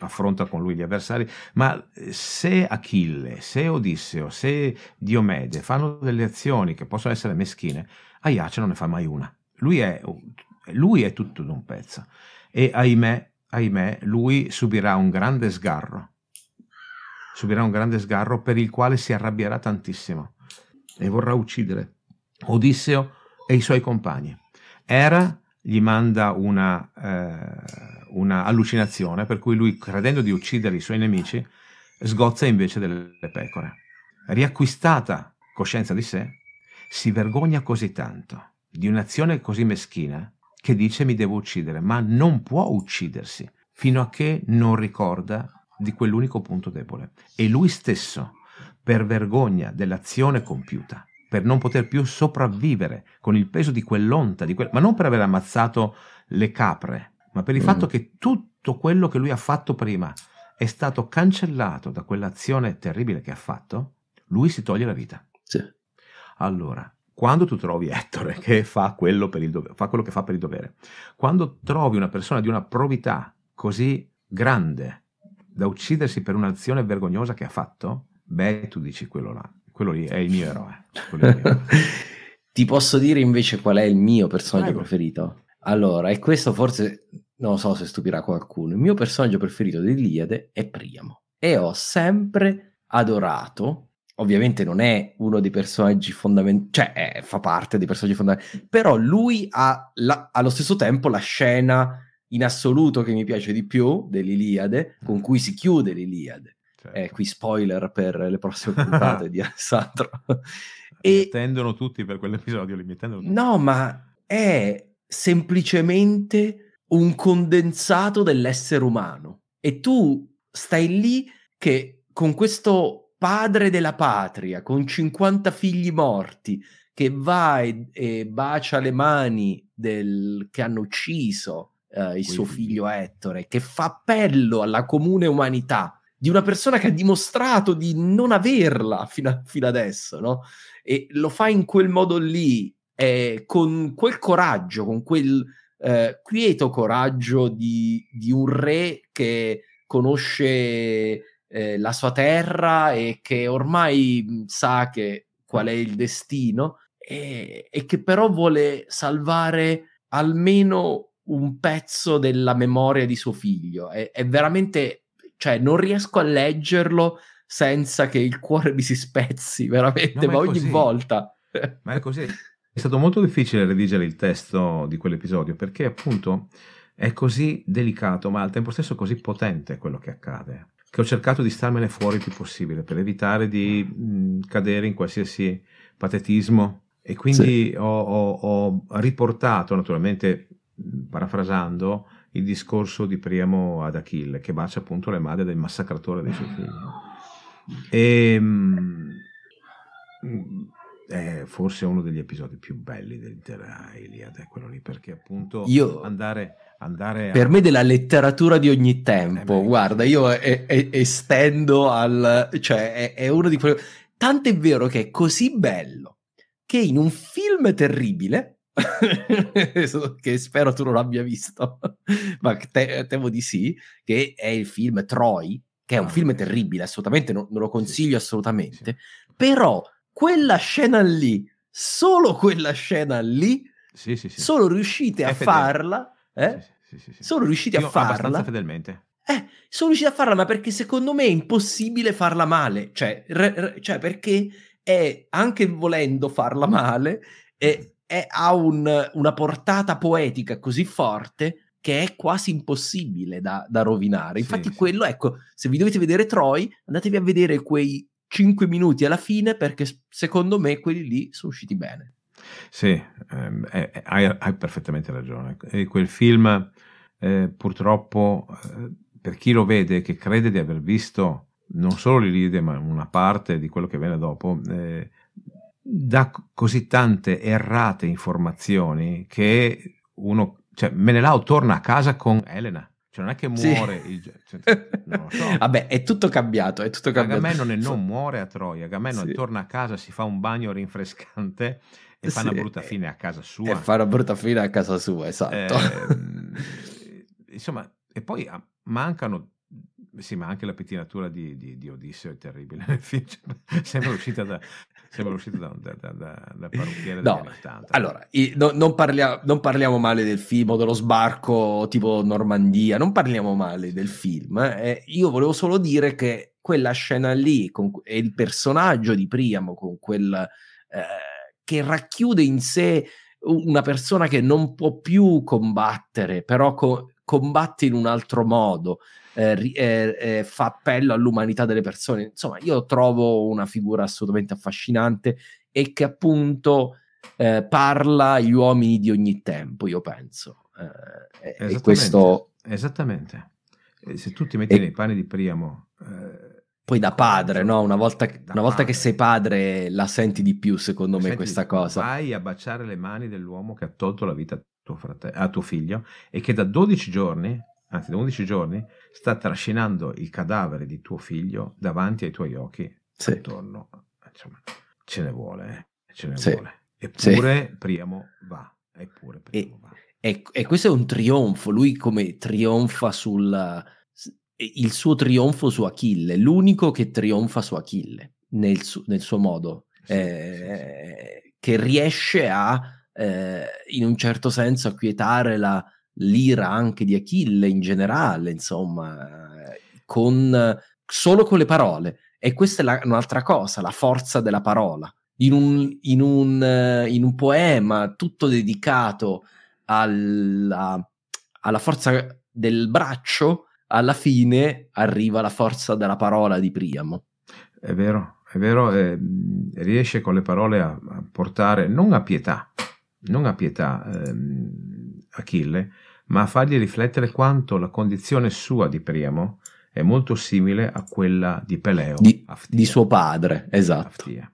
affronta con lui gli avversari, ma se Achille, se Odisseo, se Diomede fanno delle azioni che possono essere meschine, Aiace non ne fa mai una. Lui è, lui è tutto d'un pezzo. E ahimè, ahimè, lui subirà un grande sgarro, subirà un grande sgarro per il quale si arrabbierà tantissimo e vorrà uccidere Odisseo e i suoi compagni. Era gli manda una, eh, una, allucinazione per cui lui, credendo di uccidere i suoi nemici, sgozza invece delle pecore. Riacquistata coscienza di sé, si vergogna così tanto di un'azione così meschina che dice mi devo uccidere, ma non può uccidersi fino a che non ricorda di quell'unico punto debole. E lui stesso, per vergogna dell'azione compiuta, per non poter più sopravvivere con il peso di quell'onta, di quel... ma non per aver ammazzato le capre, ma per il mm. fatto che tutto quello che lui ha fatto prima è stato cancellato da quell'azione terribile che ha fatto, lui si toglie la vita. Sì. Allora, quando tu trovi Ettore che fa quello, dovere, fa quello che fa per il dovere, quando trovi una persona di una probità così grande da uccidersi per un'azione vergognosa che ha fatto, beh, tu dici quello là quello lì è il mio eroe. Ti posso dire invece qual è il mio personaggio Prego. preferito? Allora, e questo forse non so se stupirà qualcuno. Il mio personaggio preferito dell'Iliade è Priamo e ho sempre adorato. Ovviamente non è uno dei personaggi fondamentali, cioè è, fa parte dei personaggi fondamentali, però lui ha la, allo stesso tempo la scena in assoluto che mi piace di più dell'Iliade, con cui si chiude l'Iliade. Certo. Eh, qui spoiler per le prossime puntate di Alessandro. e attendono tutti per quell'episodio, li attendono tutti. No, ma è semplicemente un condensato dell'essere umano. E tu stai lì che con questo padre della patria, con 50 figli morti, che va e, e bacia le mani del, che hanno ucciso uh, il suo figlio Ettore, che fa appello alla comune umanità di una persona che ha dimostrato di non averla fino, a, fino adesso, no? E lo fa in quel modo lì, eh, con quel coraggio, con quel eh, quieto coraggio di, di, un re che conosce eh, la sua terra e che ormai sa che, qual è il destino e, e che però vuole salvare almeno un pezzo della memoria di suo figlio. È, è, veramente, cioè, non riesco a leggerlo senza che il cuore mi si spezzi, veramente, no, ma, ma ogni volta. Ma è così. È stato molto difficile redigere il testo di quell'episodio perché appunto è così delicato, ma al tempo stesso così potente quello che accade, che ho cercato di starmene fuori il più possibile per evitare di mh, cadere in qualsiasi patetismo e quindi sì. ho, ho, ho, riportato, naturalmente parafrasando, il discorso di Priamo ad Achille che bacia appunto le madri del massacratore dei suoi figli. E, mh, è forse uno degli episodi più belli dell'intera Iliade, quello lì, perché appunto io, andare, andare per a... me della letteratura di ogni tempo, eh beh, guarda, io è, è, estendo al... cioè è, è uno di quelli... Tanto è vero che è così bello che in un film terribile, che spero tu non abbia visto, ma te, temo di sì, che è il film Troy, che è un ah, film terribile, assolutamente, non, non lo consiglio assolutamente, però quella scena lì, solo quella scena lì, sì, sì, sì. solo riuscite a farla, eh? Solo riuscite Io a farla. Abbastanza fedelmente. Eh, sono riusciti a farla, ma perché secondo me è impossibile farla male. Cioè, re, re, cioè perché è, anche volendo farla male, è, è, ha un, una portata poetica così forte che è quasi impossibile da, da rovinare. Infatti, sì, quello, ecco, se vi dovete vedere Troy, andatevi a vedere quei 5 minuti alla fine perché secondo me quelli lì sono usciti bene. Sì, ehm, eh, hai, hai, perfettamente ragione. E quel film eh, purtroppo eh, per chi lo vede che crede di aver visto non solo l'Ilide ma una parte di quello che viene dopo, eh, dà così tante errate informazioni che uno, cioè Menelao torna a casa con Elena cioè non è che muore sì. il, cioè, non so. Vabbè, è tutto cambiato, è tutto cambiato. Agamennone non muore a Troia, Agamennone sì. torna a casa, si fa un bagno rinfrescante e fa una brutta fine a casa sua. E fa una brutta fine a casa sua, esatto. Eh, insomma, e poi ah, mancano sì, ma anche la pettinatura di, di, di Odisseo è terribile nel film. Sembra uscita da, sembra uscita da, da, da, da parrucchiere no, degli 80. Allora, no, non, parlia, non, parliamo male del film o dello sbarco tipo Normandia, non parliamo male del film. Eh. Io volevo solo dire che quella scena lì con, e il personaggio di Priamo con quel eh, che racchiude in sé una persona che non può più combattere, però co- combatte in un altro modo eh, eh, eh, fa appello all'umanità delle persone. Insomma, io trovo una figura assolutamente affascinante e che appunto eh, parla agli uomini di ogni tempo, io penso. Esattamente. Questo... Esattamente. Se tu ti metti e... nei panni di Priamo... Poi da padre, no? Una volta, che, una volta che sei padre la senti di più, secondo me, questa cosa. Vai a baciare le mani dell'uomo che ha tolto la vita a tuo, frate- a tuo figlio e che da 12 giorni anzi da 11 giorni, sta trascinando il cadavere di tuo figlio davanti ai tuoi occhi sì. attorno. Insomma, ce ne vuole, eh? ce ne sì. vuole. Eppure sì. Priamo va, eppure Priamo e, va. E, e, questo è un trionfo, lui come trionfa sul... il suo trionfo su Achille, l'unico che trionfa su Achille nel, su, nel suo modo, eh, che riesce a eh, in un certo senso acquietare la, l'ira anche di Achille in generale, insomma, con, solo con le parole. E questa è la, un'altra cosa, la forza della parola. In un, in un, in un poema tutto dedicato alla, alla forza del braccio, alla fine arriva la forza della parola di Priamo. È vero, è vero, eh, riesce con le parole a, a, portare non a pietà, non a pietà ehm, Achille, ma a fargli riflettere quanto la condizione sua di Priamo è molto simile a quella di Peleo, di, di suo padre, esatto. Aftia.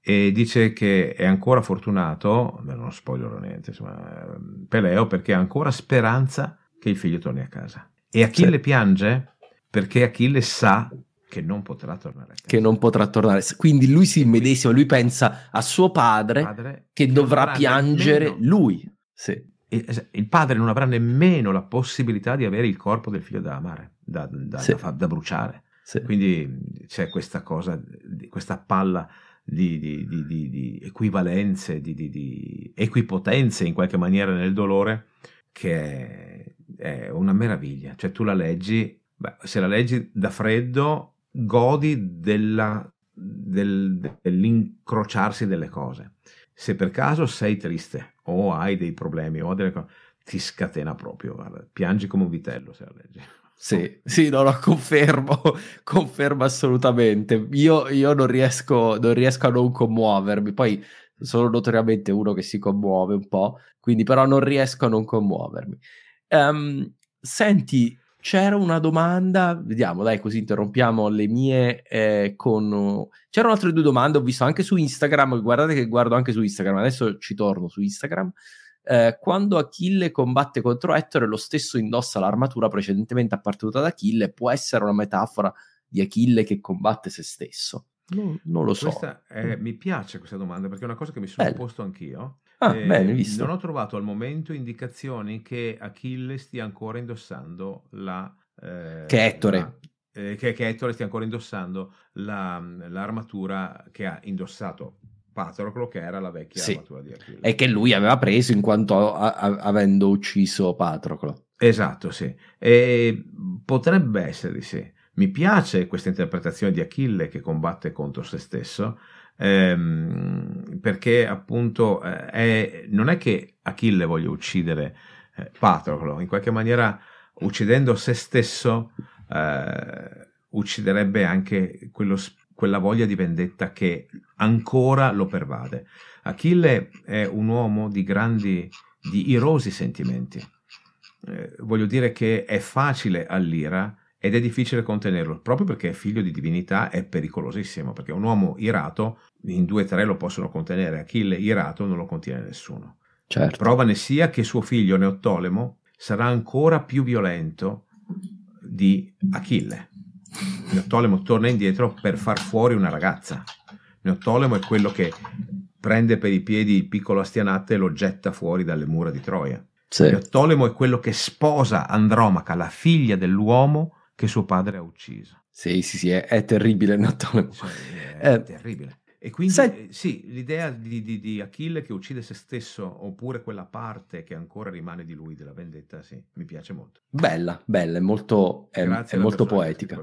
E dice che è ancora fortunato, non spoilerò niente, insomma, Peleo perché ha ancora speranza che il figlio torni a casa. E Achille sì. piange perché Achille sa che non potrà tornare. Che non potrà tornare. Quindi lui si immedesima, lui pensa a suo padre, padre che, che dovrà piangere nemmeno, lui. Sì. Il padre non avrà nemmeno la possibilità di avere il corpo del figlio da amare, da, da, sì. da, da bruciare. Sì. Quindi c'è questa cosa, questa palla di, di, di, di equivalenze, di, equipotenze in qualche maniera nel dolore, che è, è una meraviglia. Cioè tu la leggi, beh, se la leggi da freddo, godi della, del, dell'incrociarsi delle cose. Se per caso sei triste o hai dei problemi o delle cose, ti scatena proprio, guarda, piangi come un vitello se la leggi. Sì, sì, no, no, confermo, confermo assolutamente. Io, io non, riesco, non riesco a non commuovermi, poi sono notoriamente uno che si commuove un po', quindi però non riesco a non commuovermi. Um, senti, c'era una domanda, vediamo, dai, così interrompiamo le mie eh, con... C'erano altre due domande, ho visto anche su Instagram, guardate che guardo anche su Instagram, adesso ci torno su Instagram. Eh, quando Achille combatte contro Ettore, lo stesso indossa l'armatura precedentemente appartenuta ad Achille, può essere una metafora di Achille che combatte se stesso? Non, non lo so. È, mi piace questa domanda perché è una cosa che mi sono Bello. posto anch'io. Ah, eh, bene, visto. Non ho trovato al momento indicazioni che Achille stia ancora indossando la... Eh, che Ettore. La, eh, che, che, Ettore stia ancora indossando la, l'armatura che ha indossato Patroclo, che era la vecchia sì. armatura di Achille. E che lui aveva preso in quanto a, a, avendo ucciso Patroclo. Esatto, sì. E potrebbe essere sì. Mi piace questa interpretazione di Achille che combatte contro se stesso, ehm, perché appunto eh, è, non è che Achille voglia uccidere eh, Patroclo, in qualche maniera uccidendo se stesso eh, ucciderebbe anche quello, quella voglia di vendetta che ancora lo pervade. Achille è un uomo di grandi, di irosi sentimenti. Eh, voglio dire che è facile all'ira ed è difficile contenerlo, proprio perché è figlio di divinità, è pericolosissimo, perché un uomo irato, in due o tre lo possono contenere, Achille irato non lo contiene nessuno. Certo. Prova ne sia che suo figlio Neottolemo sarà ancora più violento di Achille. Neottolemo torna indietro per far fuori una ragazza. Neottolemo è quello che prende per i piedi il piccolo Astianatte e lo getta fuori dalle mura di Troia. Sì. Neottolemo è quello che sposa Andromaca, la figlia dell'uomo che suo padre ha ucciso. Sì, sì, sì, è, è terribile Neottolemo. Cioè, è eh, terribile. E quindi Se... sì, l'idea di, di, di, Achille che uccide se stesso, oppure quella parte che ancora rimane di lui, della vendetta, sì, mi piace molto. Bella, bella, è molto, è, è molto poetica.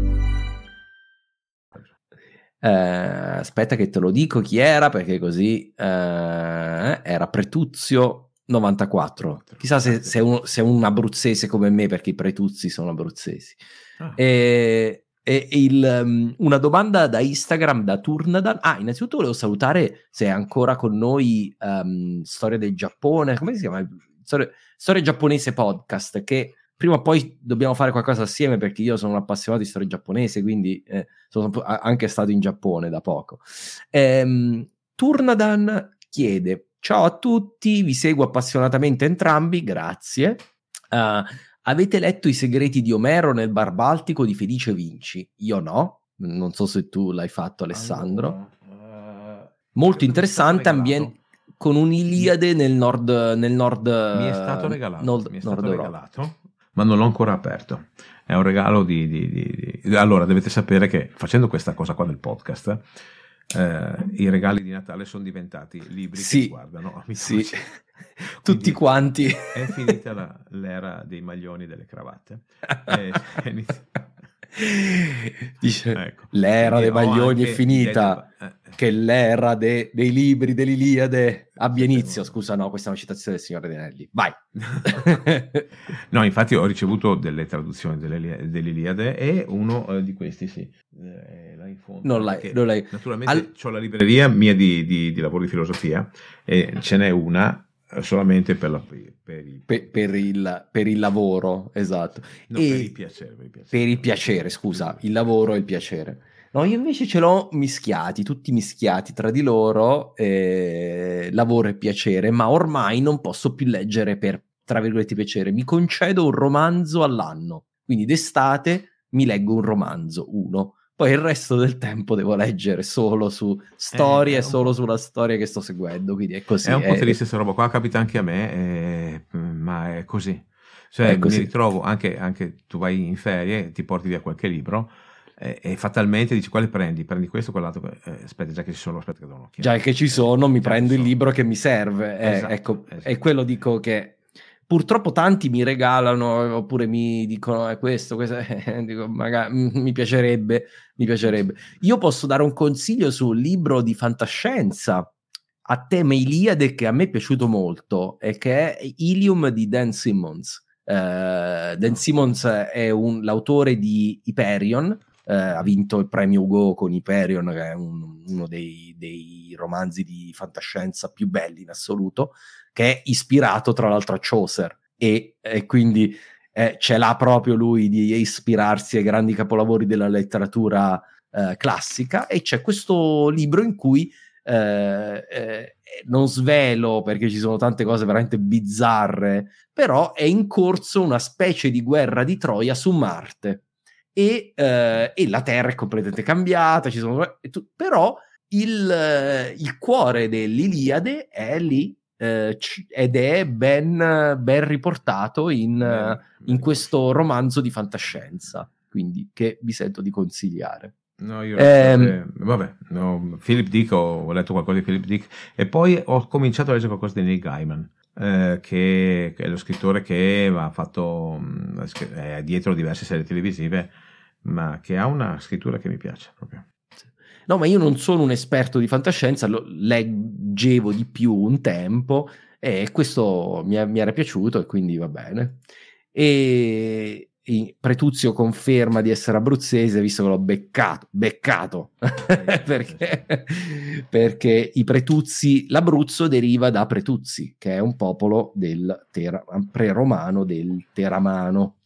Eh, aspetta che te lo dico chi era perché così eh, era Pretuzio 94. Chissà se, se, un, se, un, abruzzese come me perché i Pretuzzi sono abruzzesi. Ah. E, e il, um, una domanda da Instagram da Turnadan. Ah, innanzitutto volevo salutare se è ancora con noi um, Storia del Giappone. Come si chiama? Storia, storia giapponese podcast che prima o poi dobbiamo fare qualcosa assieme perché io sono un appassionato di storia giapponese, quindi eh, sono anche stato in Giappone da poco. Ehm, Turnadan chiede: Ciao a tutti, vi seguo appassionatamente entrambi, grazie. Uh, avete letto I segreti di Omero nel Bar Baltico di Felice Vinci? Io no, non so se tu l'hai fatto, Alessandro. Allora, uh, Molto interessante, ambiente con un'Iliade nel nord, nel nord. Mi è stato regalato. Nord, mi è stato regalato ma non l'ho ancora aperto. È un regalo di, di, di, di, Allora, dovete sapere che facendo questa cosa qua del podcast, eh, i regali di Natale sono diventati libri sì, che guardano sì. Tutti quanti. È finita la, l'era dei maglioni e delle cravatte. è, è Dice, ecco. l'era dei maglioni è finita, eh. che l'era de, dei libri dell'Iliade abbia inizio. Scusa, no, questa è una citazione del signore Denelli. Vai. no, infatti ho ricevuto delle traduzioni dell'Iliade e uno eh, di questi, sì. Eh, fondo, non l'hai, non l'hai. Naturalmente Al... ho la libreria mia di, di, di lavoro di filosofia e ce n'è una solamente per, la, per, il... Per, per, il, per, il... lavoro, esatto. No, e per il piacere. Per il piacere, il piacere scusa, il lavoro e il piacere. No, io invece ce l'ho mischiati, tutti mischiati tra di loro, eh, lavoro e piacere, ma ormai non posso più leggere per, tra virgolette, piacere. Mi concedo un romanzo all'anno, quindi d'estate mi leggo un romanzo, uno poi il resto del tempo devo leggere solo su storie, eh, solo sulla storia che sto seguendo, quindi è così. È un po' triste questa roba qua, capita anche a me, eh, ma è così. Cioè, è così. mi ritrovo anche, anche, tu vai in ferie, ti porti via qualche libro e fatalmente dici quale prendi? Prendi questo o quell'altro? Eh, aspetta, già che ci sono, aspetta che do un'occhiata. Già che ci sono, mi già prendo il libro che mi serve. Eh, esatto, ecco, esatto. E quello dico che purtroppo tanti mi regalano oppure mi dicono è questo, questo dico, magari, mi piacerebbe, mi piacerebbe. Io posso dare un consiglio su un libro di fantascienza a tema Iliade che a me è piaciuto molto e che è Ilium di Dan Simmons. Uh, Dan Simmons è un, l'autore di Hyperion, uh, ha vinto il premio Ugo con Hyperion, che è un, uno dei, dei romanzi di fantascienza più belli in assoluto che è ispirato tra l'altro a Chaucer. E, e quindi eh, ce l'ha proprio lui di ispirarsi ai grandi capolavori della letteratura eh, classica. E c'è questo libro in cui eh, eh, non svelo perché ci sono tante cose veramente bizzarre, però è in corso una specie di guerra di Troia su Marte. E, eh, e la Terra è completamente cambiata, sono, però il, il cuore dell'Iliade è lì eh, ed è ben, ben riportato in, bene, in questo romanzo di fantascienza, quindi che vi sento di consigliare. No, io eh, vabbè, no, Philip Dick, ho, ho, letto qualcosa di Philip Dick e poi ho cominciato a leggere qualcosa di Neil Gaiman, eh, che, che, è lo scrittore che ha fatto mm, è dietro diverse serie televisive, ma che ha una scrittura che mi piace proprio. No, ma io non sono un esperto di fantascienza, lo leggevo di più un tempo e questo mi, mi era piaciuto e quindi va bene. E, Pretuzio conferma di essere abruzzese visto che l'ho beccato, beccato perché, perché, i Pretuzzi, l'Abruzzo deriva da Pretuzzi, che è un popolo del tera, pre-romano del Teramano.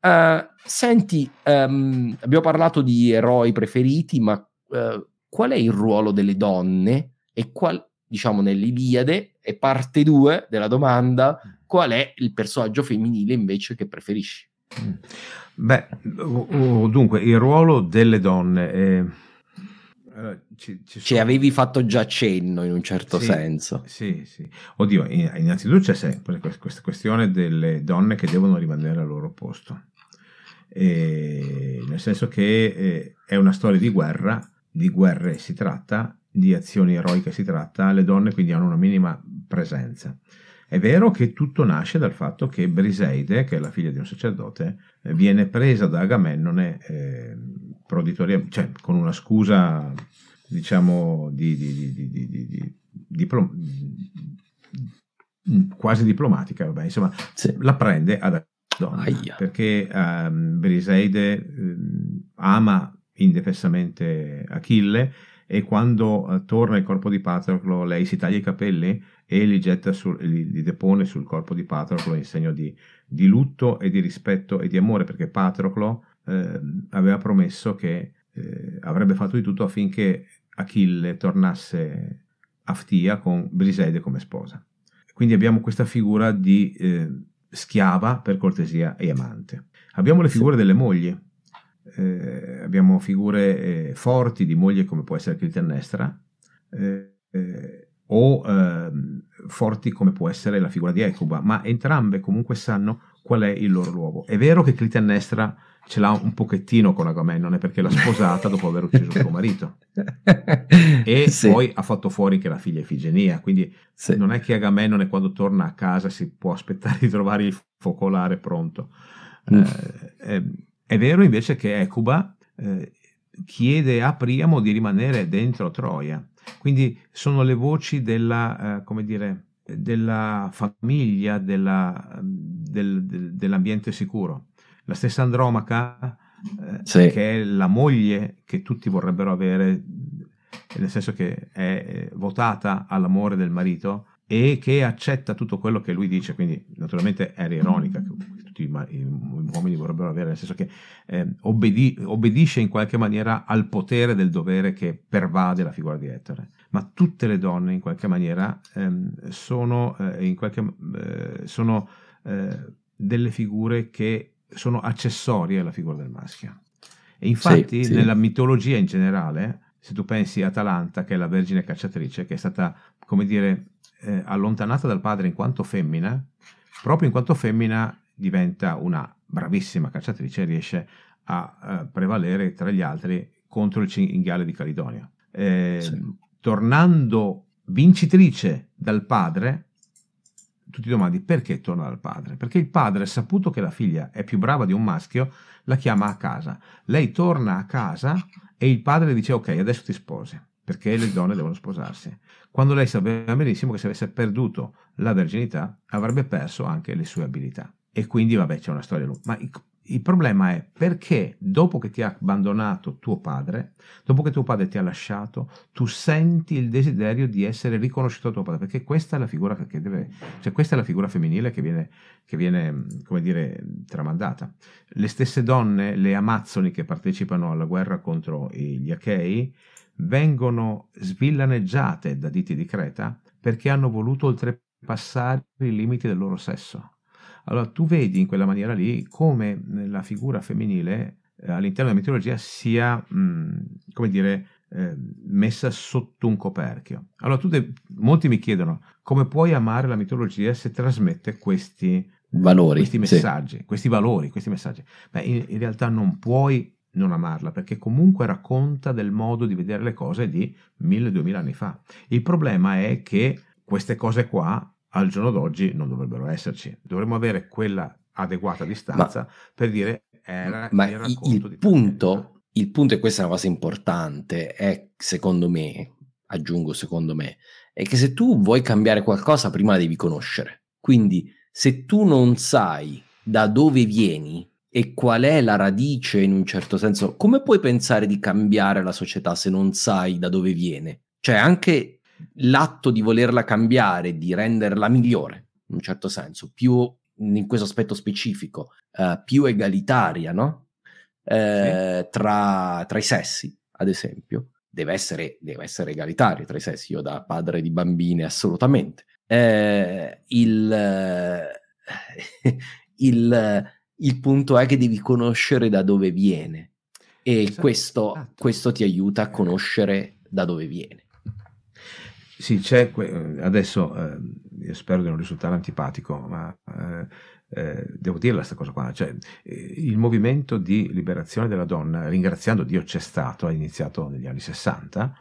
Uh, senti, um, abbiamo parlato di eroi preferiti, ma uh, qual è il ruolo delle donne e qual, diciamo nell'Iliade e parte 2 della domanda qual è il personaggio femminile invece che preferisci? Mm. Beh, dunque, il ruolo delle donne... È... Ci, ci Ci avevi fatto già cenno in un certo sì, senso. Sì, sì. Oddio, innanzitutto c'è sempre questa questione delle donne che devono rimanere al loro posto. E nel senso che eh, è una storia di guerra, di guerre si tratta, di azioni eroiche si tratta, le donne quindi hanno una minima presenza. È vero che tutto nasce dal fatto che Briseide, che è la figlia di un sacerdote, eh, viene presa da Agamennone eh, cioè con una scusa diciamo di, di, di, di diplom- quasi diplomatica, vabbè, insomma, sì. la prende ad Aia. perché um, Briseide um, ama indefessamente Achille e quando uh, torna il corpo di Patroclo lei si taglia i capelli e li, getta sul, li, li depone sul corpo di Patroclo in segno di, di, lutto e di rispetto e di amore perché Patroclo eh, aveva promesso che eh, avrebbe fatto di tutto affinché Achille tornasse a Ftia con Briseide come sposa. Quindi abbiamo questa figura di eh, schiava per cortesia e amante. Abbiamo le figure delle mogli, eh, abbiamo figure eh, forti di moglie come può essere Clitennestra eh, eh, o ehm, forti come può essere la figura di Ecuba, ma entrambe comunque sanno qual è il loro luogo. È vero che Clitennestra ce l'ha un pochettino con Agamennone perché l'ha sposata dopo aver ucciso suo marito e sì. poi ha fatto fuori che la figlia è Ifigenia quindi sì. non è che Agamennone quando torna a casa si può aspettare di trovare il focolare pronto mm. eh, è vero invece che Ecuba eh, chiede a Priamo di rimanere dentro Troia. Quindi sono le voci della eh, come dire della famiglia della, del, del, dell'ambiente sicuro. La stessa Andromaca, eh, sì. che è la moglie che tutti vorrebbero avere, nel senso che è eh, votata all'amore del marito e che accetta tutto quello che lui dice, quindi naturalmente era ironica, tutti i, uomini vorrebbero avere, nel senso che eh, obbedi, obbedisce in qualche maniera al potere del dovere che pervade la figura di Ettore. Ma tutte le donne in qualche maniera ehm, sono, eh, in qualche, eh, sono eh, delle figure che sono accessorie alla figura del maschio. E infatti sì, sì. nella mitologia in generale, se tu pensi a Atalanta, che è la vergine cacciatrice, che è stata, come dire, eh, allontanata dal padre in quanto femmina, proprio in quanto femmina diventa una bravissima cacciatrice e riesce a eh, prevalere tra gli altri contro il cinghiale di Calidonia. Eh, sì. Tornando vincitrice dal padre, tu ti domandi perché torna dal padre? Perché il padre, saputo che la figlia è più brava di un maschio, la chiama a casa. Lei torna a casa e il padre dice ok, adesso ti sposi, perché le donne devono sposarsi. Quando lei sapeva benissimo che se avesse perduto la verginità avrebbe perso anche le sue abilità. E quindi vabbè c'è una storia lunga. Ma il problema è perché dopo che ti ha abbandonato tuo padre, dopo che tuo padre ti ha lasciato, tu senti il desiderio di essere riconosciuto da tuo padre, perché questa è la figura che deve, cioè questa è la figura femminile che viene, che viene come dire, tramandata. Le stesse donne, le amazzoni che partecipano alla guerra contro gli Achei, vengono svillaneggiate da diti di Creta perché hanno voluto oltrepassare i limiti del loro sesso allora tu vedi in quella maniera lì come la figura femminile eh, all'interno della mitologia sia, mh, mm, come dire, eh, messa sotto un coperchio. Allora de- molti mi chiedono come puoi amare la mitologia se trasmette questi valori, questi messaggi, sì. questi valori, questi messaggi. Beh, in, in realtà non puoi non amarla perché comunque racconta del modo di vedere le cose di mille, duemila anni fa. Il problema è che queste cose qua al giorno d'oggi non dovrebbero esserci. Dovremmo avere quella adeguata distanza ma, per dire era ma il, il punto, il punto, e questa è una cosa importante, è secondo me, aggiungo secondo me, è che se tu vuoi cambiare qualcosa prima la devi conoscere. Quindi se tu non sai da dove vieni e qual è la radice in un certo senso, come puoi pensare di cambiare la società se non sai da dove viene? Cioè anche l'atto di volerla cambiare, di renderla migliore, in un certo senso, più in questo aspetto specifico, uh, più egalitaria, no? Eh, sì. tra, tra, i sessi, ad esempio, deve essere, deve essere egalitaria tra i sessi. Io da padre di bambine, assolutamente. Eh, il, il, il, punto è che devi conoscere da dove viene e esatto. questo, esatto. questo ti aiuta a conoscere da dove viene. Sì, c'è, adesso eh, io spero di non risultare antipatico, ma eh, eh, devo dirla questa cosa qua, cioè, eh, il movimento di liberazione della donna, ringraziando Dio c'è stato, ha iniziato negli anni 60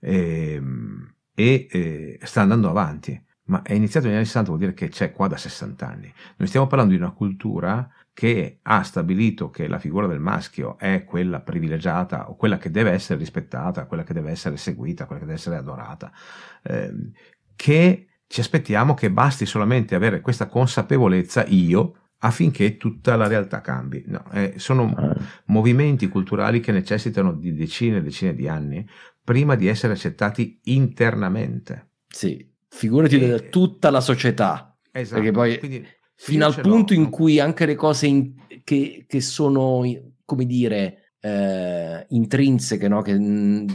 ehm, e eh, sta andando avanti, ma è iniziato negli anni 60 vuol dire che c'è qua da 60 anni. Noi stiamo parlando di una cultura che ha stabilito che la figura del maschio è quella privilegiata o quella che deve essere rispettata, quella che deve essere seguita, quella che deve essere adorata, eh, che ci aspettiamo che basti solamente avere questa consapevolezza io affinché tutta la realtà cambi. No, eh, sono ah. movimenti culturali che necessitano di decine e decine di anni prima di essere accettati internamente. Sì, figurati e... tutta la società. Esatto. Perché poi Quindi, fino al punto in cui anche le cose in, che, che, sono, come dire, eh, intrinseche, no? che,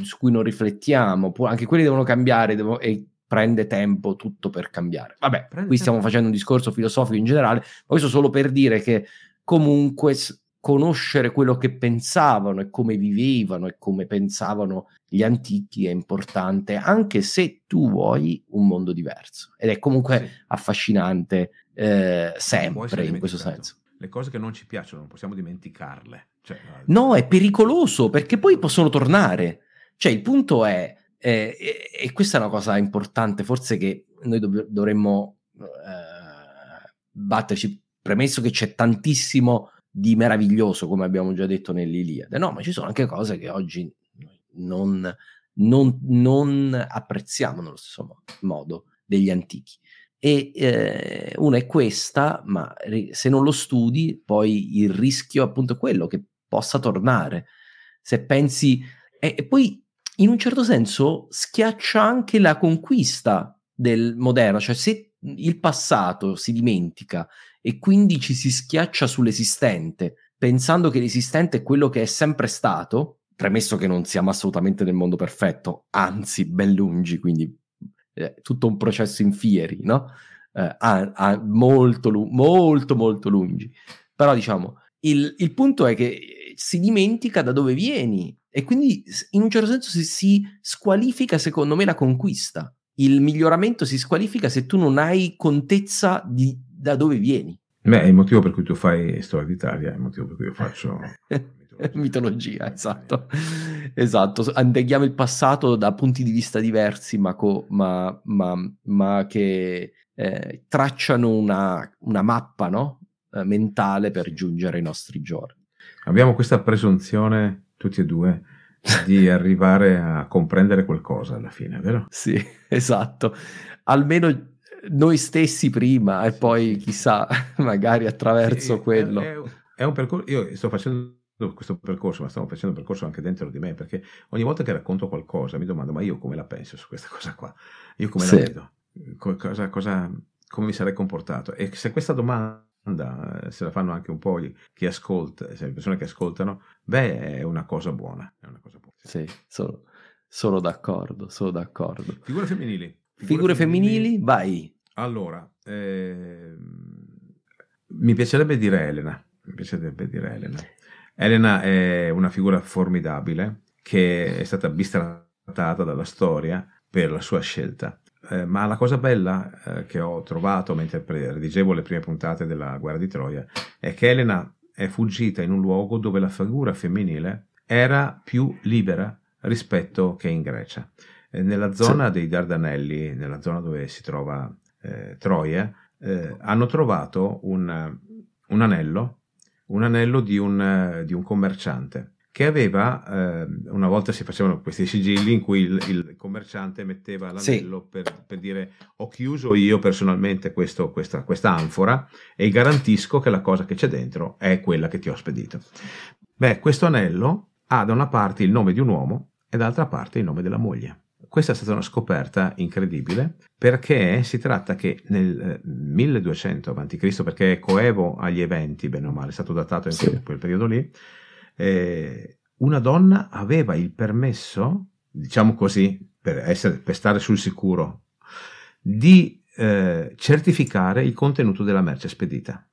su cui non riflettiamo, può, anche quelle devono cambiare devo, e prende tempo tutto per cambiare. Vabbè, prende qui stiamo tempo. facendo un discorso filosofico in generale, ma questo solo per dire che comunque conoscere quello che pensavano e come vivevano e come pensavano gli antichi è importante, anche se tu vuoi un mondo diverso. Ed è comunque sì. affascinante eh, sempre in questo senso. Le cose che non ci piacciono non possiamo dimenticarle. Cioè, no, è pericoloso perché poi possono tornare. Cioè, il punto è, eh, e, questa è una cosa importante, forse che noi dov- dovremmo eh, batterci, premesso che c'è tantissimo di meraviglioso, come abbiamo già detto nell'Iliade, no, ma ci sono anche cose che oggi non, non, non apprezziamo nello stesso modo degli antichi. E eh, una è questa, ma se non lo studi, poi il rischio appunto è quello che possa tornare. Se pensi, e, e poi in un certo senso schiaccia anche la conquista del moderno, cioè se il passato si dimentica e quindi ci si schiaccia sull'esistente, pensando che l'esistente è quello che è sempre stato, premesso che non siamo assolutamente nel mondo perfetto, anzi ben lungi, quindi eh, tutto un processo in fieri, no? Eh, a, a molto, molto, molto lungi. Però diciamo, il, il, punto è che si dimentica da dove vieni e quindi in un certo senso si, si squalifica, secondo me, la conquista. Il miglioramento si squalifica se tu non hai contezza di da dove vieni. Beh, è il motivo per cui tu fai Storia d'Italia, è il motivo per cui io faccio mitologia. esatto. esatto. Andeghiamo il passato da punti di vista diversi, ma, co- ma, ma, ma che eh, tracciano una, una mappa no? eh, mentale per giungere ai nostri giorni. Abbiamo questa presunzione, tutti e due, di arrivare a comprendere qualcosa alla fine, vero? Sì, esatto. Almeno noi stessi prima e poi chissà, magari attraverso sì, quello. È, è, un percorso, io sto facendo questo percorso, ma stiamo facendo un percorso anche dentro di me, perché ogni volta che racconto qualcosa mi domando, ma io come la penso su questa cosa qua? Io come sì. la vedo? Cosa, cosa, come mi sarei comportato? E se questa domanda se la fanno anche un po' chi ascolta, le persone che ascoltano, beh, è una cosa buona. È una cosa buona. Sì, sono, sono d'accordo, sono d'accordo. Figure femminili. Figure, femminili, vai. Allora, eh, mi piacerebbe dire Elena. Mi piacerebbe dire Elena. Elena è una figura formidabile che è stata bistrattata dalla storia per la sua scelta. Eh, ma la cosa bella eh, che ho trovato mentre redigevo le prime puntate della guerra di Troia è che Elena è fuggita in un luogo dove la figura femminile era più libera rispetto che in Grecia. Eh, nella zona dei Dardanelli, nella zona dove si trova eh, Troia, eh, hanno trovato un, un, anello, un anello di un, di un commerciante che aveva, eh, una volta si facevano questi sigilli in cui il, il commerciante metteva l'anello sì. per, per, dire ho chiuso io personalmente questo, questa, questa anfora e garantisco che la cosa che c'è dentro è quella che ti ho spedito. Beh, questo anello ha da una parte il nome di un uomo e dall'altra parte il nome della moglie questa è stata una scoperta incredibile perché si tratta che nel 1200 eh, a.C., perché è coevo agli eventi, bene o male, è stato datato in sì. quel periodo lì, eh, una donna aveva il permesso, diciamo così, per, essere, per stare sul sicuro, di eh, certificare il contenuto della merce spedita,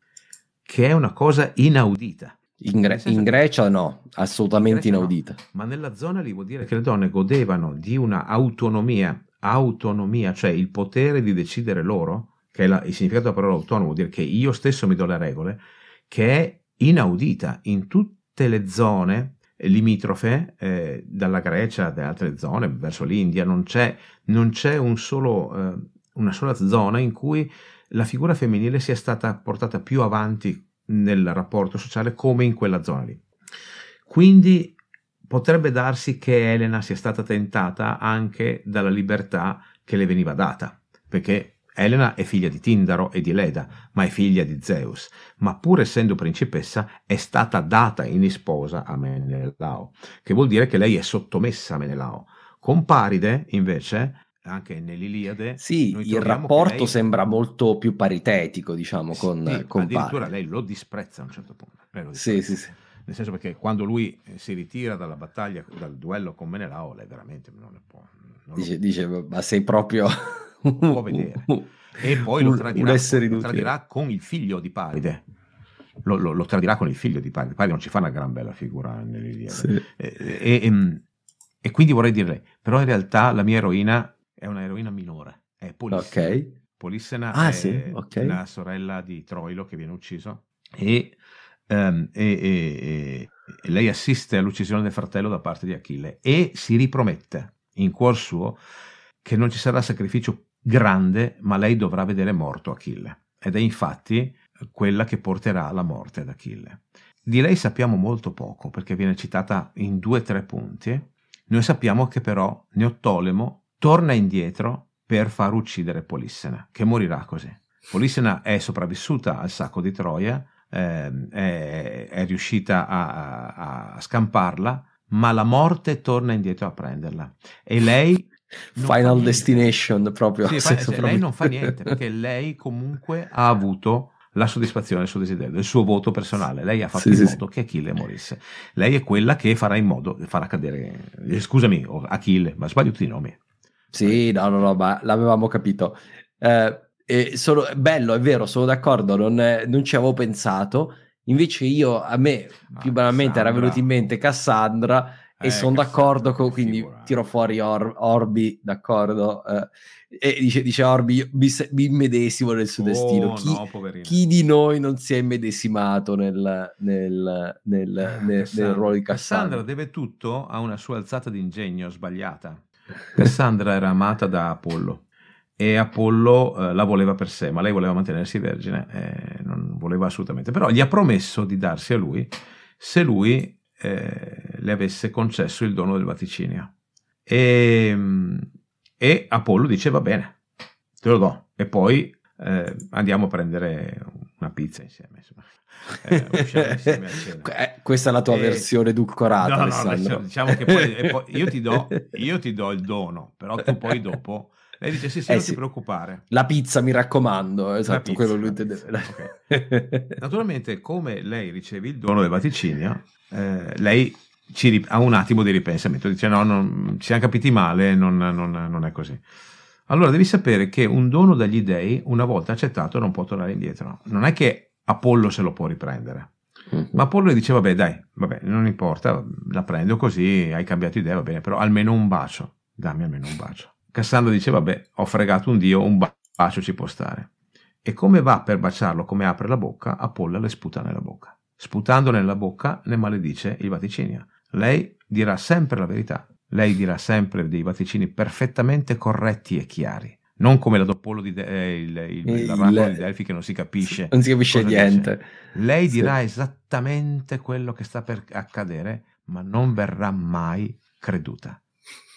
che è una cosa inaudita. In, Gre- in, Grecia no, assolutamente Grecia inaudita. No. Ma nella zona lì vuol dire che le donne godevano di una autonomia, autonomia, cioè il potere di decidere loro, che è la, il significato della parola autonomo, vuol dire che io stesso mi do le regole, che è inaudita in tutte le zone limitrofe eh, dalla Grecia, da altre zone, verso l'India, non c'è, non c'è un solo, eh, una sola zona in cui la figura femminile sia stata portata più avanti nel rapporto sociale come in quella zona lì. Quindi potrebbe darsi che Elena sia stata tentata anche dalla libertà che le veniva data, perché Elena è figlia di Tindaro e di Leda, ma è figlia di Zeus, ma pur essendo principessa è stata data in sposa a Menelao, che vuol dire che lei è sottomessa a Menelao. Con Paride, invece, anche nell'Iliade. Sì, il rapporto lei... sembra molto più paritetico, diciamo, con, sì, con addirittura Paride. lei lo disprezza a un certo punto. Sì, sì, sì. Nel senso perché quando lui si ritira dalla battaglia, dal duello con Menelao, lei veramente non ne può. Non dice, lo... dice, ma sei proprio può vedere. E poi lo tradirà, lo tradirà con il figlio di Paride. Lo, lo, lo, tradirà con il figlio di Paride. Paride non ci fa una gran bella figura nell'Iliade. Sì. E, e, e, e, quindi vorrei dire, però in realtà la mia eroina è una eroina minore, è Polissena. Ok. Polissena ah, è sì? okay. la sorella di Troilo che viene ucciso e, um, e lei assiste all'uccisione del fratello da parte di Achille e si ripromette in cuor suo che non ci sarà sacrificio grande, ma lei dovrà vedere morto Achille. Ed è infatti quella che porterà alla morte ad Achille. Di lei sappiamo molto poco perché viene citata in due o tre punti. Noi sappiamo che però Neottolemo torna indietro per far uccidere Polissena, che morirà così. Polissena è sopravvissuta al sacco di Troia, eh, è, è, riuscita a, a, a scamparla, ma la morte torna indietro a prenderla. E lei Final Destination proprio. Sì, fa, cioè. Lei non fa niente perché lei comunque ha avuto la soddisfazione del suo desiderio, il suo voto personale. Lei ha fatto sì, in modo sì. che Achille morisse. Lei è quella che farà in modo, farà cadere, eh, scusami, Achille, ma sbaglio tutti i nomi. Sì, no, no, no, ma l'avevamo capito. Eh, e sono, bello, è vero, sono d'accordo, non, non ci avevo pensato. Invece io, a me, più ah, banalmente, era venuto in mente Cassandra e eh, sono d'accordo con, quindi figura. tiro fuori Or, Orbi, d'accordo, eh, e dice, dice Orbi, mi, mi immedesimo nel suo oh, destino. Chi, no, chi, di noi non si è immedesimato nel, nel, nel, ah, nel, nel ruolo di Cassandra? Cassandra deve tutto a una sua alzata d'ingegno sbagliata. Cassandra era amata da Apollo e Apollo eh, la voleva per sé, ma lei voleva mantenersi vergine, eh, non voleva assolutamente. Però gli ha promesso di darsi a lui se lui eh, le avesse concesso il dono del vaticinio. E, e, Apollo dice va bene, te lo do. E poi eh, andiamo a prendere una pizza insieme. Eh. Eh, questa è la tua e... versione edulcorata, no, Alessandro. No, diciamo che poi, poi io, ti do, io, ti do, il dono, però tu poi dopo... Lei dice sì, sì, eh, non sì. ti preoccupare. La pizza, mi raccomando, esatto, pizza, quello lui intendeva. Okay. Naturalmente, come lei riceve il dono del vaticinio, eh, lei ci, ha un attimo di ripensamento, dice no, non, ci siamo capiti male, non, non, non, è così. Allora devi sapere che un dono dagli dei, una volta accettato, non può tornare indietro. Non è che Apollo se lo può riprendere. Uh-huh. Ma Apollo le dice, vabbè dai, vabbè, non importa, la prendo così, hai cambiato idea, va bene, però almeno un bacio, dammi almeno un bacio. Cassandra dice, vabbè, ho fregato un dio, un bacio ci può stare. E come va per baciarlo, come apre la bocca, Apollo le sputa nella bocca. Sputando nella bocca ne maledice il vaticinio. Lei dirà sempre la verità. Lei dirà sempre dei vaticini perfettamente corretti e chiari. Non come la doppolo di De- eh, il, il, il, il, di Delfi che non si capisce. Non si capisce niente. Dice. Lei dirà sì. esattamente quello che sta per accadere, ma non verrà mai creduta.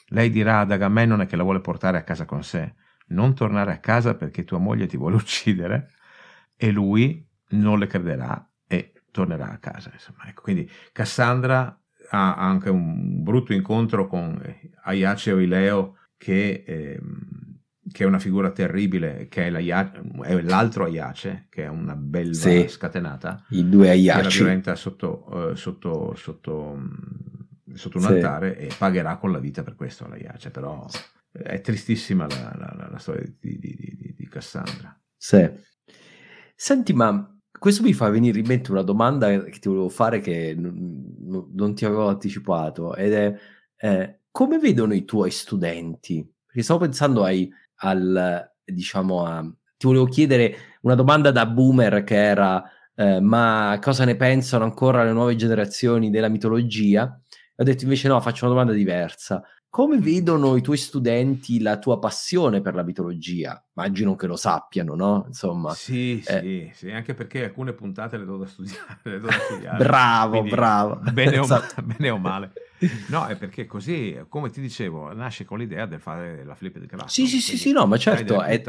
Lei dirà ad Agamennone che la vuole portare a casa con sé. Non tornare a casa perché tua moglie ti vuole uccidere. E lui non le crederà tornerà a casa. Ecco, quindi Cassandra ha anche un brutto incontro con Aiace o Ileo che, eh, che, è una figura terribile, che è, è l'altro Aiace, che è una bella sì, scatenata. I due Aiaci. Che la violenta sotto, uh, sotto, sotto, sotto un sì. altare e pagherà con la vita per questo l'Aiace, però è tristissima la, la, la storia di, di, di, di Cassandra. Sì. Senti, ma questo mi fa venire in mente una domanda che ti volevo fare che non, non ti avevo anticipato ed è eh, come vedono i tuoi studenti? Perché stavo pensando ai, al, diciamo, a, ti volevo chiedere una domanda da boomer che era eh, ma cosa ne pensano ancora le nuove generazioni della mitologia? Ho detto invece no, faccio una domanda diversa. come vedono i tuoi studenti la tua passione per la mitologia? Immagino che lo sappiano, no? Insomma, sì, eh. sì, sì, anche perché alcune puntate le do da studiare. Do da studiare bravo, Quindi, bravo. Bene o, esatto. bene o, male. No, è perché così, come ti dicevo, nasce con l'idea del fare la flip del class. Sì, sì, sì, sì, no, ma certo, è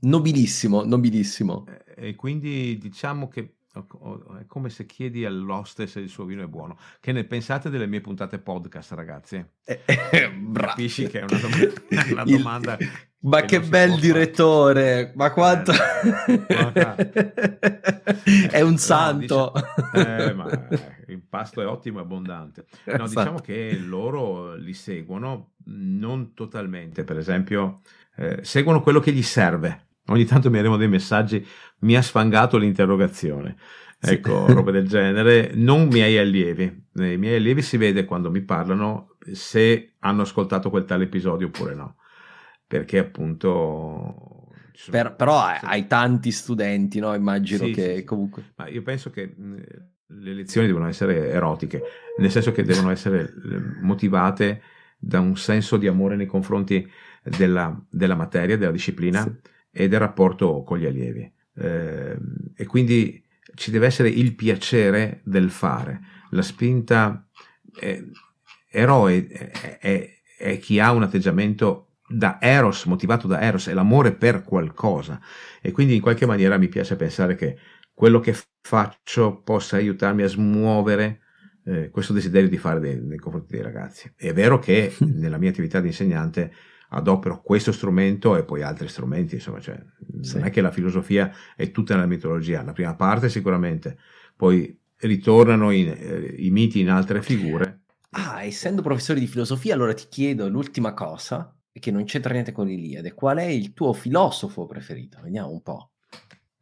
nobilissimo, nobilissimo. E, e quindi diciamo che è come se chiedi all'hostess se il suo vino è buono. Che ne pensate delle mie puntate podcast, ragazzi? Eh, eh, Capisci che è una domanda. Una domanda il, ma che, bel direttore! Fare. Ma quanto. è un santo. No, diciamo, eh, ma il pasto è ottimo e abbondante. No, esatto. diciamo che loro li seguono non totalmente. Per esempio, eh, seguono quello che gli serve Ogni tanto mi arrivano dei messaggi, mi ha sfangato l'interrogazione. Ecco, sì. roba del genere. Non miei allievi. I miei allievi si vede quando mi parlano se hanno ascoltato quel tale episodio oppure no. Perché appunto... Per, però hai tanti studenti, no? Immagino sì, che sì, comunque... Ma io penso che le lezioni devono essere erotiche, nel senso che devono essere motivate da un senso di amore nei confronti della, della materia, della disciplina. Sì e del rapporto con gli allievi. Eh, e quindi ci deve essere il piacere del fare. La spinta eh, eroe è, è, è, chi ha un atteggiamento da eros, motivato da eros, è l'amore per qualcosa. E quindi in qualche maniera mi piace pensare che quello che faccio possa aiutarmi a smuovere eh, questo desiderio di fare dei, nei confronti dei ragazzi. È vero che nella mia attività di insegnante adopero questo strumento e poi altri strumenti, insomma, cioè, sì. non è che la filosofia è tutta nella mitologia, la prima parte sicuramente, poi ritornano in, eh, i miti in altre figure. Ah, essendo professore di filosofia, allora ti chiedo l'ultima cosa, che non c'entra niente con l'Iliade, qual è il tuo filosofo preferito? Vediamo un po'.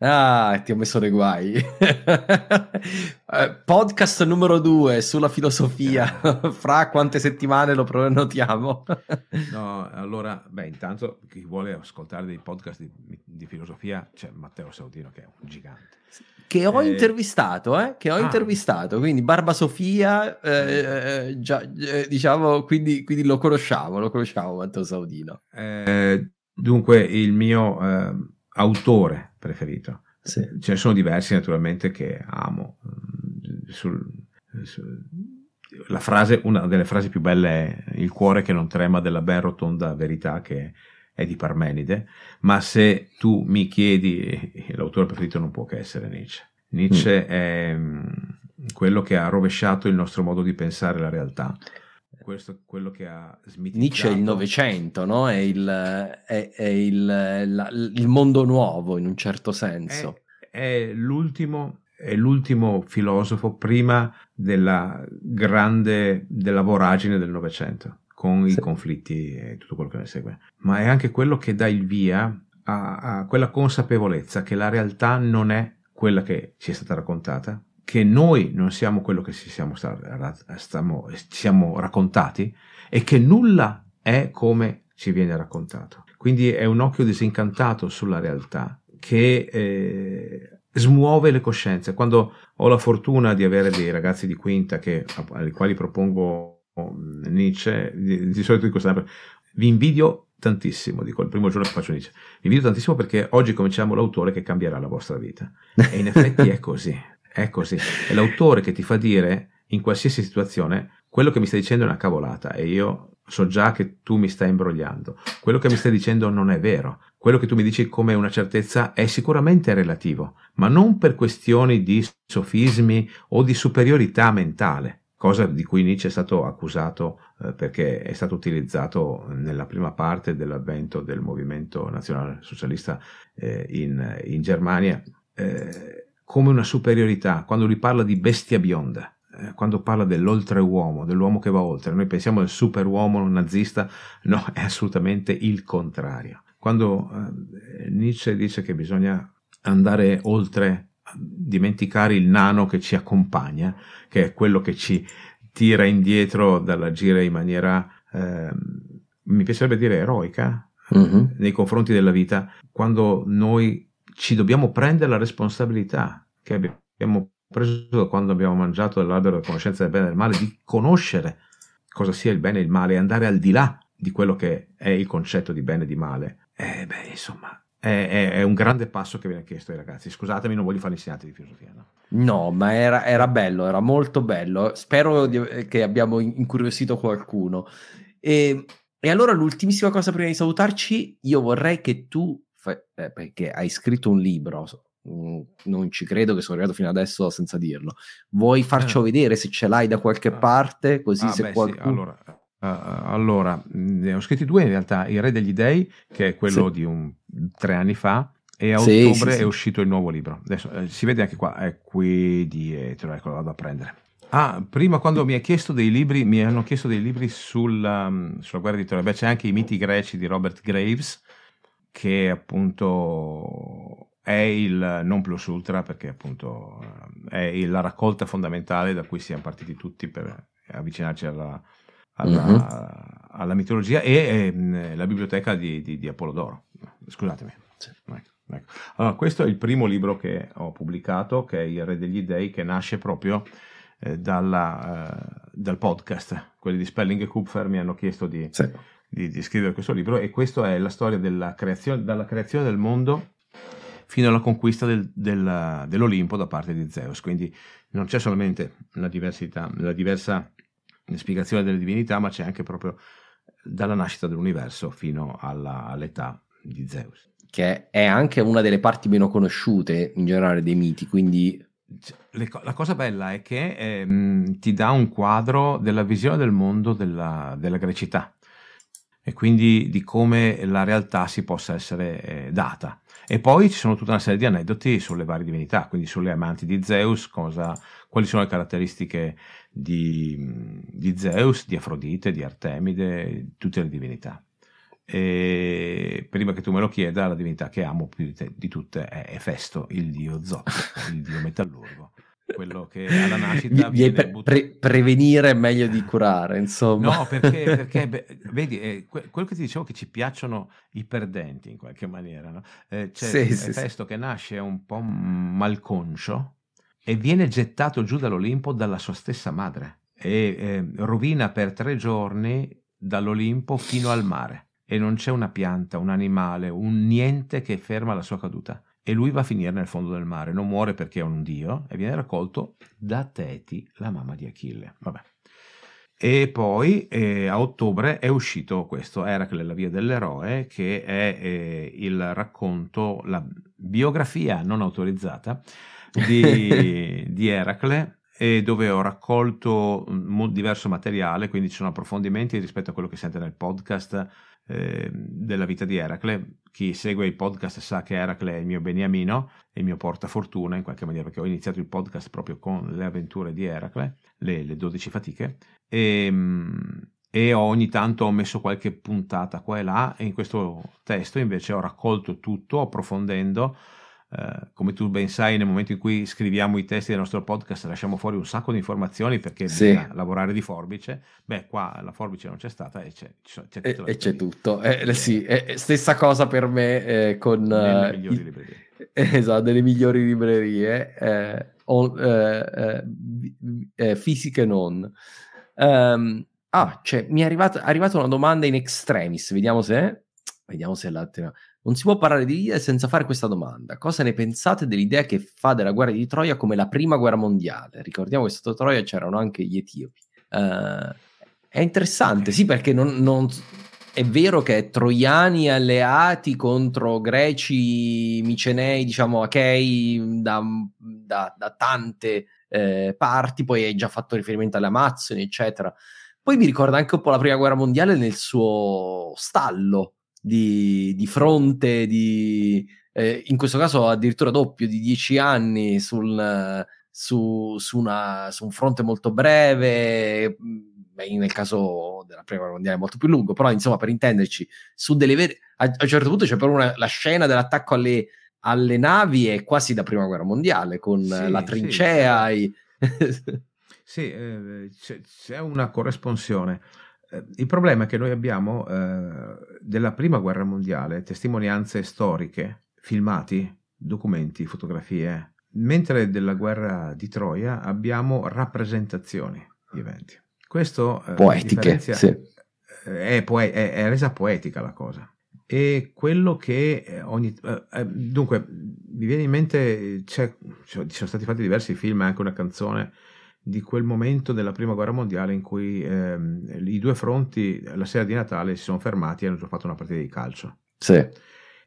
Ah, ti ho messo nei guai. Eh, podcast numero due sulla filosofia. Fra quante settimane lo prenotiamo? no, allora, beh, intanto chi vuole ascoltare dei podcast di, di filosofia c'è Matteo Saudino che è un gigante. Che ho eh... intervistato, eh? Che ho ah. intervistato, quindi Barba Sofia, eh, eh già, eh, diciamo, quindi, quindi, lo conosciamo, lo conosciamo Matteo Saudino. Eh, dunque, il mio autore preferito. Sì. Ce ne sono diversi naturalmente che amo. Sul, sul, la frase, una delle frasi più belle è il cuore che non trema della ben rotonda verità che è di Parmenide, ma se tu mi chiedi, l'autore preferito non può che essere Nietzsche. Nietzsche mm. è mm, quello che ha rovesciato il nostro modo di pensare la realtà questo quello che ha smitizzato. Nietzsche è il Novecento, no? È il, è, è il, la, il, mondo nuovo in un certo senso. È, è, l'ultimo, è l'ultimo filosofo prima della grande, della voragine del Novecento, con sì. i conflitti e tutto quello che ne segue. Ma è anche quello che dà il via a, a quella consapevolezza che la realtà non è quella che ci è stata raccontata, che noi non siamo quello che ci siamo, stiamo, siamo raccontati e che nulla è come ci viene raccontato. Quindi è un occhio disincantato sulla realtà che eh, smuove le coscienze. Quando ho la fortuna di avere dei ragazzi di quinta che, ai quali propongo Nietzsche, di, di solito dico sempre, vi invidio tantissimo, dico il primo giorno che faccio Nietzsche, vi invidio tantissimo perché oggi cominciamo l'autore che cambierà la vostra vita. E in effetti è così. È così. È l'autore che ti fa dire in qualsiasi situazione quello che mi stai dicendo è una cavolata e io so già che tu mi stai imbrogliando. Quello che mi stai dicendo non è vero. Quello che tu mi dici come una certezza è sicuramente relativo, ma non per questioni di sofismi o di superiorità mentale, cosa di cui Nietzsche è stato accusato eh, perché è stato utilizzato nella prima parte dell'avvento del movimento nazionale socialista eh, in, in, Germania. Eh, come una superiorità, quando lui parla di bestia bionda, eh, quando parla dell'oltreuomo, dell'uomo che va oltre, noi pensiamo al superuomo nazista, no, è assolutamente il contrario. Quando eh, Nietzsche dice che bisogna andare oltre, dimenticare il nano che ci accompagna, che è quello che ci tira indietro dall'agire in maniera, eh, mi piacerebbe dire, eroica mm-hmm. nei confronti della vita, quando noi ci dobbiamo prendere la responsabilità che abbiamo preso quando abbiamo mangiato dell'albero della conoscenza del bene e del male di conoscere cosa sia il bene e il male e andare al di là di quello che è il concetto di bene e di male, eh, beh, insomma, è, è, è, un grande passo che viene chiesto ai ragazzi. Scusatemi, non voglio fare insegnanti di filosofia. No, no ma era, era, bello, era molto bello. Spero di, che abbiamo incuriosito qualcuno. E, e, allora l'ultimissima cosa prima di salutarci, io vorrei che tu, eh, perché hai scritto un libro, mm, non ci credo che sono arrivato fino adesso senza dirlo. Vuoi farcelo eh. vedere se ce l'hai da qualche ah. parte? Così ah, se beh, qualcuno... Sì, allora, Uh, allora, ne ho scritti due in realtà, Il Re degli Dei, che è quello sì. di un, tre anni fa, e a sì, ottobre sì, è uscito il nuovo libro. Adesso eh, si vede anche qua, è qui dietro, ecco, lo vado a prendere. Ah, prima quando mi hai chiesto dei libri, mi hanno chiesto dei libri sul, um, sulla guerra di Troia. Beh, c'è anche I miti greci di Robert Graves, che appunto è il non plus ultra, perché appunto è la raccolta fondamentale da cui siamo partiti tutti per avvicinarci alla, alla, uh-huh. alla mitologia e eh, la biblioteca di, di, di Apollodoro. Scusatemi. Sì. Ecco, ecco. Allora, questo è il primo libro che ho pubblicato, che è Il Re degli Dei, che nasce proprio eh, dalla, eh, dal podcast. Quelli di Spelling e Kupfer mi hanno chiesto di, sì. di, di, scrivere questo libro e questa è la storia della creazione, dalla creazione del mondo fino alla conquista del, del, dell'Olimpo da parte di Zeus. Quindi non c'è solamente la diversità, la diversa spiegazione delle divinità, ma c'è anche proprio dalla nascita dell'universo fino alla, all'età di Zeus. Che è anche una delle parti meno conosciute in generale dei miti, quindi... la cosa bella è che eh, ti dà un quadro della visione del mondo della, della grecità e quindi di come la realtà si possa essere eh, data. E poi ci sono tutta una serie di aneddoti sulle varie divinità, quindi sulle amanti di Zeus, cosa, quali sono le caratteristiche di, di Zeus, di Afrodite, di Artemide, tutte le divinità. E prima che tu me lo chieda, la divinità che amo più di, te, di tutte è Efesto, il dio zoppo, il dio metallurgo. Quello che alla nascita viene pre- pre- prevenire è meglio di curare, insomma. No, perché, perché beh, vedi, eh, que- quello che ti dicevo che ci piacciono i perdenti in qualche maniera. No? Eh, c'è sì, Efesto sì, che nasce un po' malconcio, e viene gettato giù dall'Olimpo dalla sua stessa madre e eh, rovina per tre giorni dall'Olimpo fino al mare e non c'è una pianta, un animale, un niente che ferma la sua caduta e lui va a finire nel fondo del mare, non muore perché è un dio e viene raccolto da Teti, la mamma di Achille. Vabbè. E poi eh, a ottobre è uscito questo Eracle, la via dell'eroe, che è eh, il racconto, la biografia non autorizzata di, di Eracle e dove ho raccolto diverso materiale, quindi ci sono approfondimenti rispetto a quello che sente nel podcast eh, della vita di Eracle. Chi segue i podcast sa che Eracle è il mio beniamino e il mio portafortuna in qualche maniera, perché ho iniziato il podcast proprio con le avventure di Eracle, le, le 12 fatiche, e, ehm, e ogni tanto ho messo qualche puntata qua e là e in questo testo invece ho raccolto tutto approfondendo Uh, come tu ben sai, nel momento in cui scriviamo i testi del nostro podcast lasciamo fuori un sacco di informazioni perché sì. bisogna lavorare di forbice. Beh, qua la forbice non c'è stata e c'è, c'è, c'è, e, c'è tutto. Eh, eh, sì, eh, stessa cosa per me eh, con... Nelle migliori i, librerie. Esatto, nelle migliori librerie, eh, eh, fisiche non. Um, ah, cioè, mi è arrivata, è arrivata una domanda in extremis, vediamo se... Vediamo se la... Non si può parlare di Lidl senza fare questa domanda. Cosa ne pensate dell'idea che fa della guerra di Troia come la prima guerra mondiale? Ricordiamo che sotto Troia c'erano anche gli etiopi. Uh, è interessante, sì, perché non, non, è vero che troiani alleati contro greci, micenei, diciamo, achei da, da, da tante eh, parti, poi hai già fatto riferimento alle Amazzoni, eccetera. Poi mi ricorda anche un po' la prima guerra mondiale nel suo stallo, di, di fronte, di, eh, in questo caso addirittura doppio, di dieci anni sul, su, su, una, su, un fronte molto breve, beh, nel caso della prima guerra mondiale molto più lungo, però insomma per intenderci, su delle vere... A, a un certo punto c'è proprio una, la scena dell'attacco alle, alle navi è quasi da prima guerra mondiale, con sì, la trincea. Sì, sì. sì eh, c'è, c'è, una corresponsione. Eh, il problema è che noi abbiamo eh, della prima guerra mondiale testimonianze storiche, filmati, documenti, fotografie, mentre della guerra di Troia abbiamo rappresentazioni di eventi. Questo eh, poetiche, sì. è, poe- è, è, resa poetica la cosa. E quello che ogni eh, dunque mi viene in mente c'è, ci sono stati fatti diversi film, anche una canzone di quel momento della prima guerra mondiale in cui ehm, i due fronti la sera di Natale si sono fermati e hanno fatto una partita di calcio. Sì.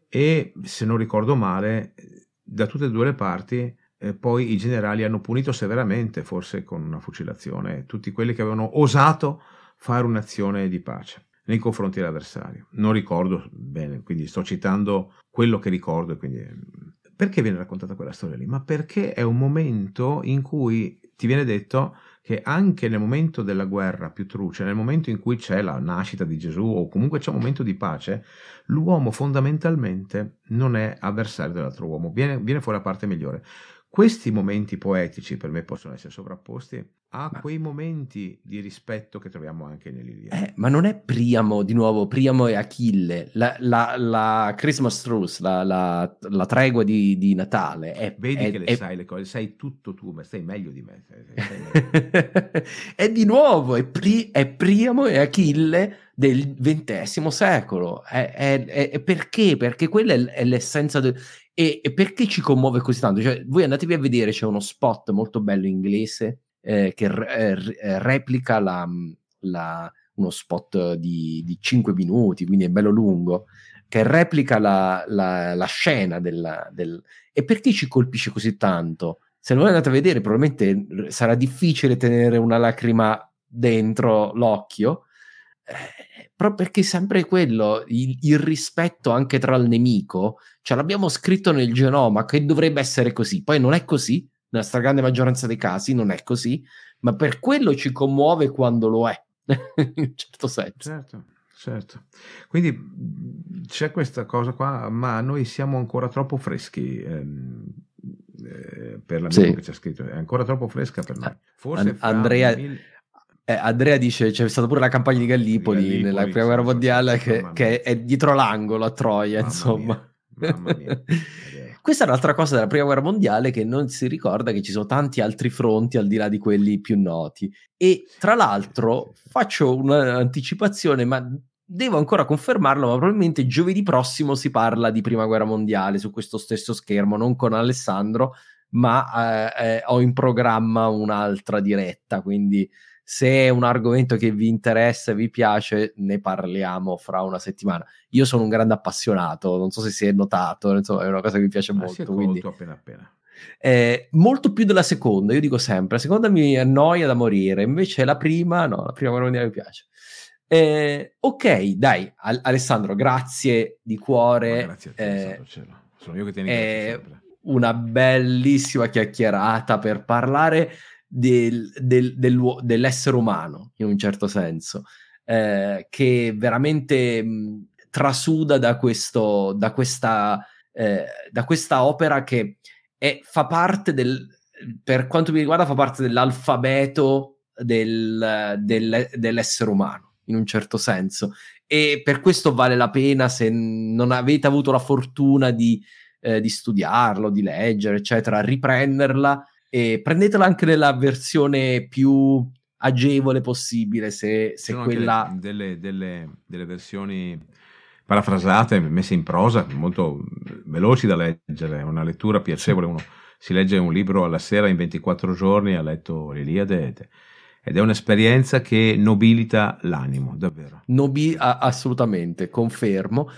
E se non ricordo male, da tutte e due le parti eh, poi i generali hanno punito severamente, forse con una fucilazione, tutti quelli che avevano osato fare un'azione di pace nei confronti dell'avversario. Non ricordo bene, quindi sto citando quello che ricordo. Quindi... Perché viene raccontata quella storia lì? Ma perché è un momento in cui ti viene detto che anche nel momento della guerra più truce, nel momento in cui c'è la nascita di Gesù o comunque c'è un momento di pace, l'uomo fondamentalmente non è avversario dell'altro uomo, viene, viene fuori la parte migliore. Questi momenti poetici per me possono essere sovrapposti a ma... quei momenti di rispetto che troviamo anche nell'Iliade. Eh, ma non è Priamo, di nuovo, Priamo e Achille, la, la, la Christmas truce, la, la, la tregua di, di, Natale. È, Vedi è, che le è... sai le cose, sai tutto tu, ma stai meglio di me. è di nuovo, è, Pri, è, Priamo e Achille del XX secolo. È, perché? Perché quella è, l'essenza del... E, e, perché ci commuove così tanto? Cioè, voi andatevi a vedere, c'è uno spot molto bello inglese eh, che re- eh, replica la, la, uno spot di, di 5 minuti, quindi è bello lungo, che replica la, la, scena del, del... E perché ci colpisce così tanto? Se non andate a vedere, probabilmente sarà difficile tenere una lacrima dentro l'occhio, eh, proprio perché sempre quello, il, il, rispetto anche tra il nemico, ce l'abbiamo scritto nel genoma che dovrebbe essere così, poi non è così, nella stragrande maggioranza dei casi non è così, ma per quello ci commuove quando lo è, in un certo senso. Certo, certo. Quindi c'è questa cosa qua, ma noi siamo ancora troppo freschi. Ehm, eh, per la sì. che c'è scritto, è ancora troppo fresca per noi. Forse An- Andrea, mil... eh, Andrea dice c'è stata pure la campagna di Gallipoli, Gallipoli nella prima guerra mondiale che, che, è dietro l'angolo a Troia, mamma insomma. Mia, mamma mia. Questa è un'altra cosa della prima guerra mondiale che non si ricorda che ci sono tanti altri fronti al di là di quelli più noti. E tra l'altro faccio un'anticipazione, ma devo ancora confermarlo, ma probabilmente giovedì prossimo si parla di prima guerra mondiale su questo stesso schermo, non con Alessandro, ma eh, eh, ho in programma un'altra diretta, quindi se è un argomento che vi interessa vi piace, ne parliamo fra una settimana. Io sono un grande appassionato, non so se si è notato, insomma, è una cosa che mi piace Ma molto. Quindi... appena appena. Eh, molto più della seconda, io dico sempre, la seconda mi annoia da morire, invece la prima, no, la prima mondiale mi piace. Eh, ok, dai, Al- Alessandro, grazie di cuore. Ma grazie a te, eh, sono io che ti ringrazio Una bellissima chiacchierata per parlare del, del, del, dell'essere umano, in un certo senso, eh, che veramente mh, trasuda da, questo, da, questa, eh, da questa opera che è, fa parte del, per quanto mi riguarda, fa parte dell'alfabeto del, del, dell'essere umano, in un certo senso. E per questo vale la pena, se non avete avuto la fortuna di, eh, di studiarlo, di leggere, eccetera, riprenderla e prendetela anche nella versione più agevole possibile se, se quella delle, delle, delle, versioni parafrasate messe in prosa molto veloci da leggere è una lettura piacevole uno si legge un libro alla sera in 24 giorni ha letto l'Iliade ed è un'esperienza che nobilita l'animo davvero. Nobi- assolutamente confermo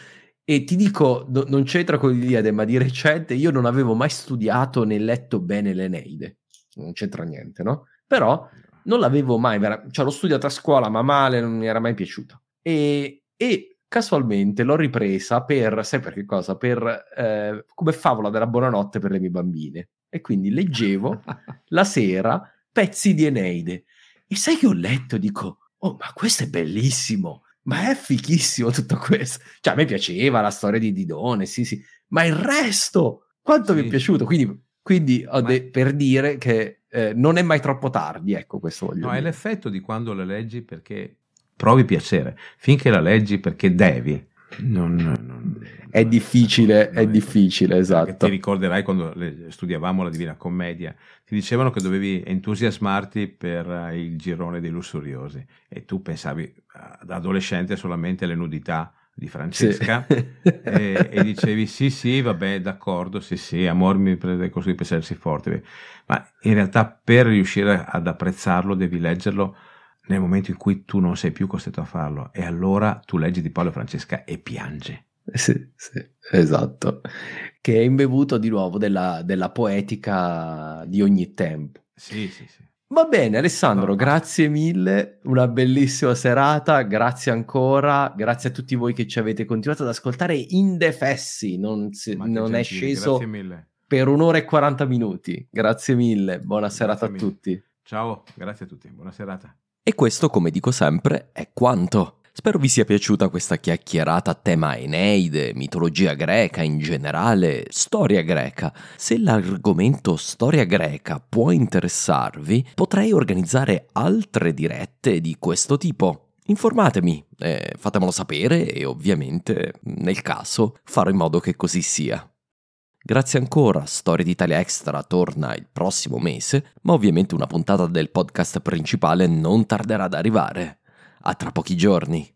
e ti dico, no, non c'entra con l'Iliade, ma di recente io non avevo mai studiato né letto bene l'Eneide. Non c'entra niente, no? Però non l'avevo mai, vera- cioè l'ho studiata a scuola, ma male, non mi era mai piaciuta. E, e casualmente l'ho ripresa per, sai per che cosa? Per, eh, come favola della buonanotte per le mie bambine. E quindi leggevo la sera pezzi di Eneide. E sai che ho letto? Dico, oh, ma questo è bellissimo ma è fichissimo tutto questo. Cioè, a me piaceva la storia di Didone, sì, sì, ma il resto, quanto sì. mi è piaciuto? Quindi, quindi ho de- per dire che eh, non è mai troppo tardi, ecco, questo voglio no, dire. è l'effetto di quando la leggi perché provi piacere. Finché la leggi perché devi, Non, non, è difficile, è difficile, esatto. Ti ricorderai quando studiavamo la Divina Commedia, ti dicevano che dovevi entusiasmarti per il girone dei lussuriosi e tu pensavi da adolescente solamente alle nudità di Francesca sì. e, e, dicevi sì sì vabbè d'accordo sì sì amor mi prende così per essersi forte ma in realtà per riuscire ad apprezzarlo devi leggerlo nel momento in cui tu non sei più costretto a farlo e allora tu leggi di Paolo e Francesca e piange. Sì, sì, esatto. Che è imbevuto di nuovo della, della poetica di ogni tempo. Sì sì sì. Va bene Alessandro, grazie mille, una bellissima serata, grazie ancora, grazie a tutti voi che ci avete continuato ad ascoltare indefessi, non, si, non è sceso per un'ora e 40 minuti, grazie mille, buona grazie serata mille. a tutti. Ciao, grazie a tutti, buona serata. E questo, come dico sempre, è quanto. Spero vi sia piaciuta questa chiacchierata a tema Eneide, mitologia greca in generale, storia greca. Se l'argomento storia greca può interessarvi, potrei organizzare altre dirette di questo tipo. Informatemi, eh, fatemelo sapere e ovviamente, nel caso, farò in modo che così sia. Grazie ancora, Storia d'Italia Extra torna il prossimo mese, ma ovviamente una puntata del podcast principale non tarderà ad arrivare. A tra pochi giorni.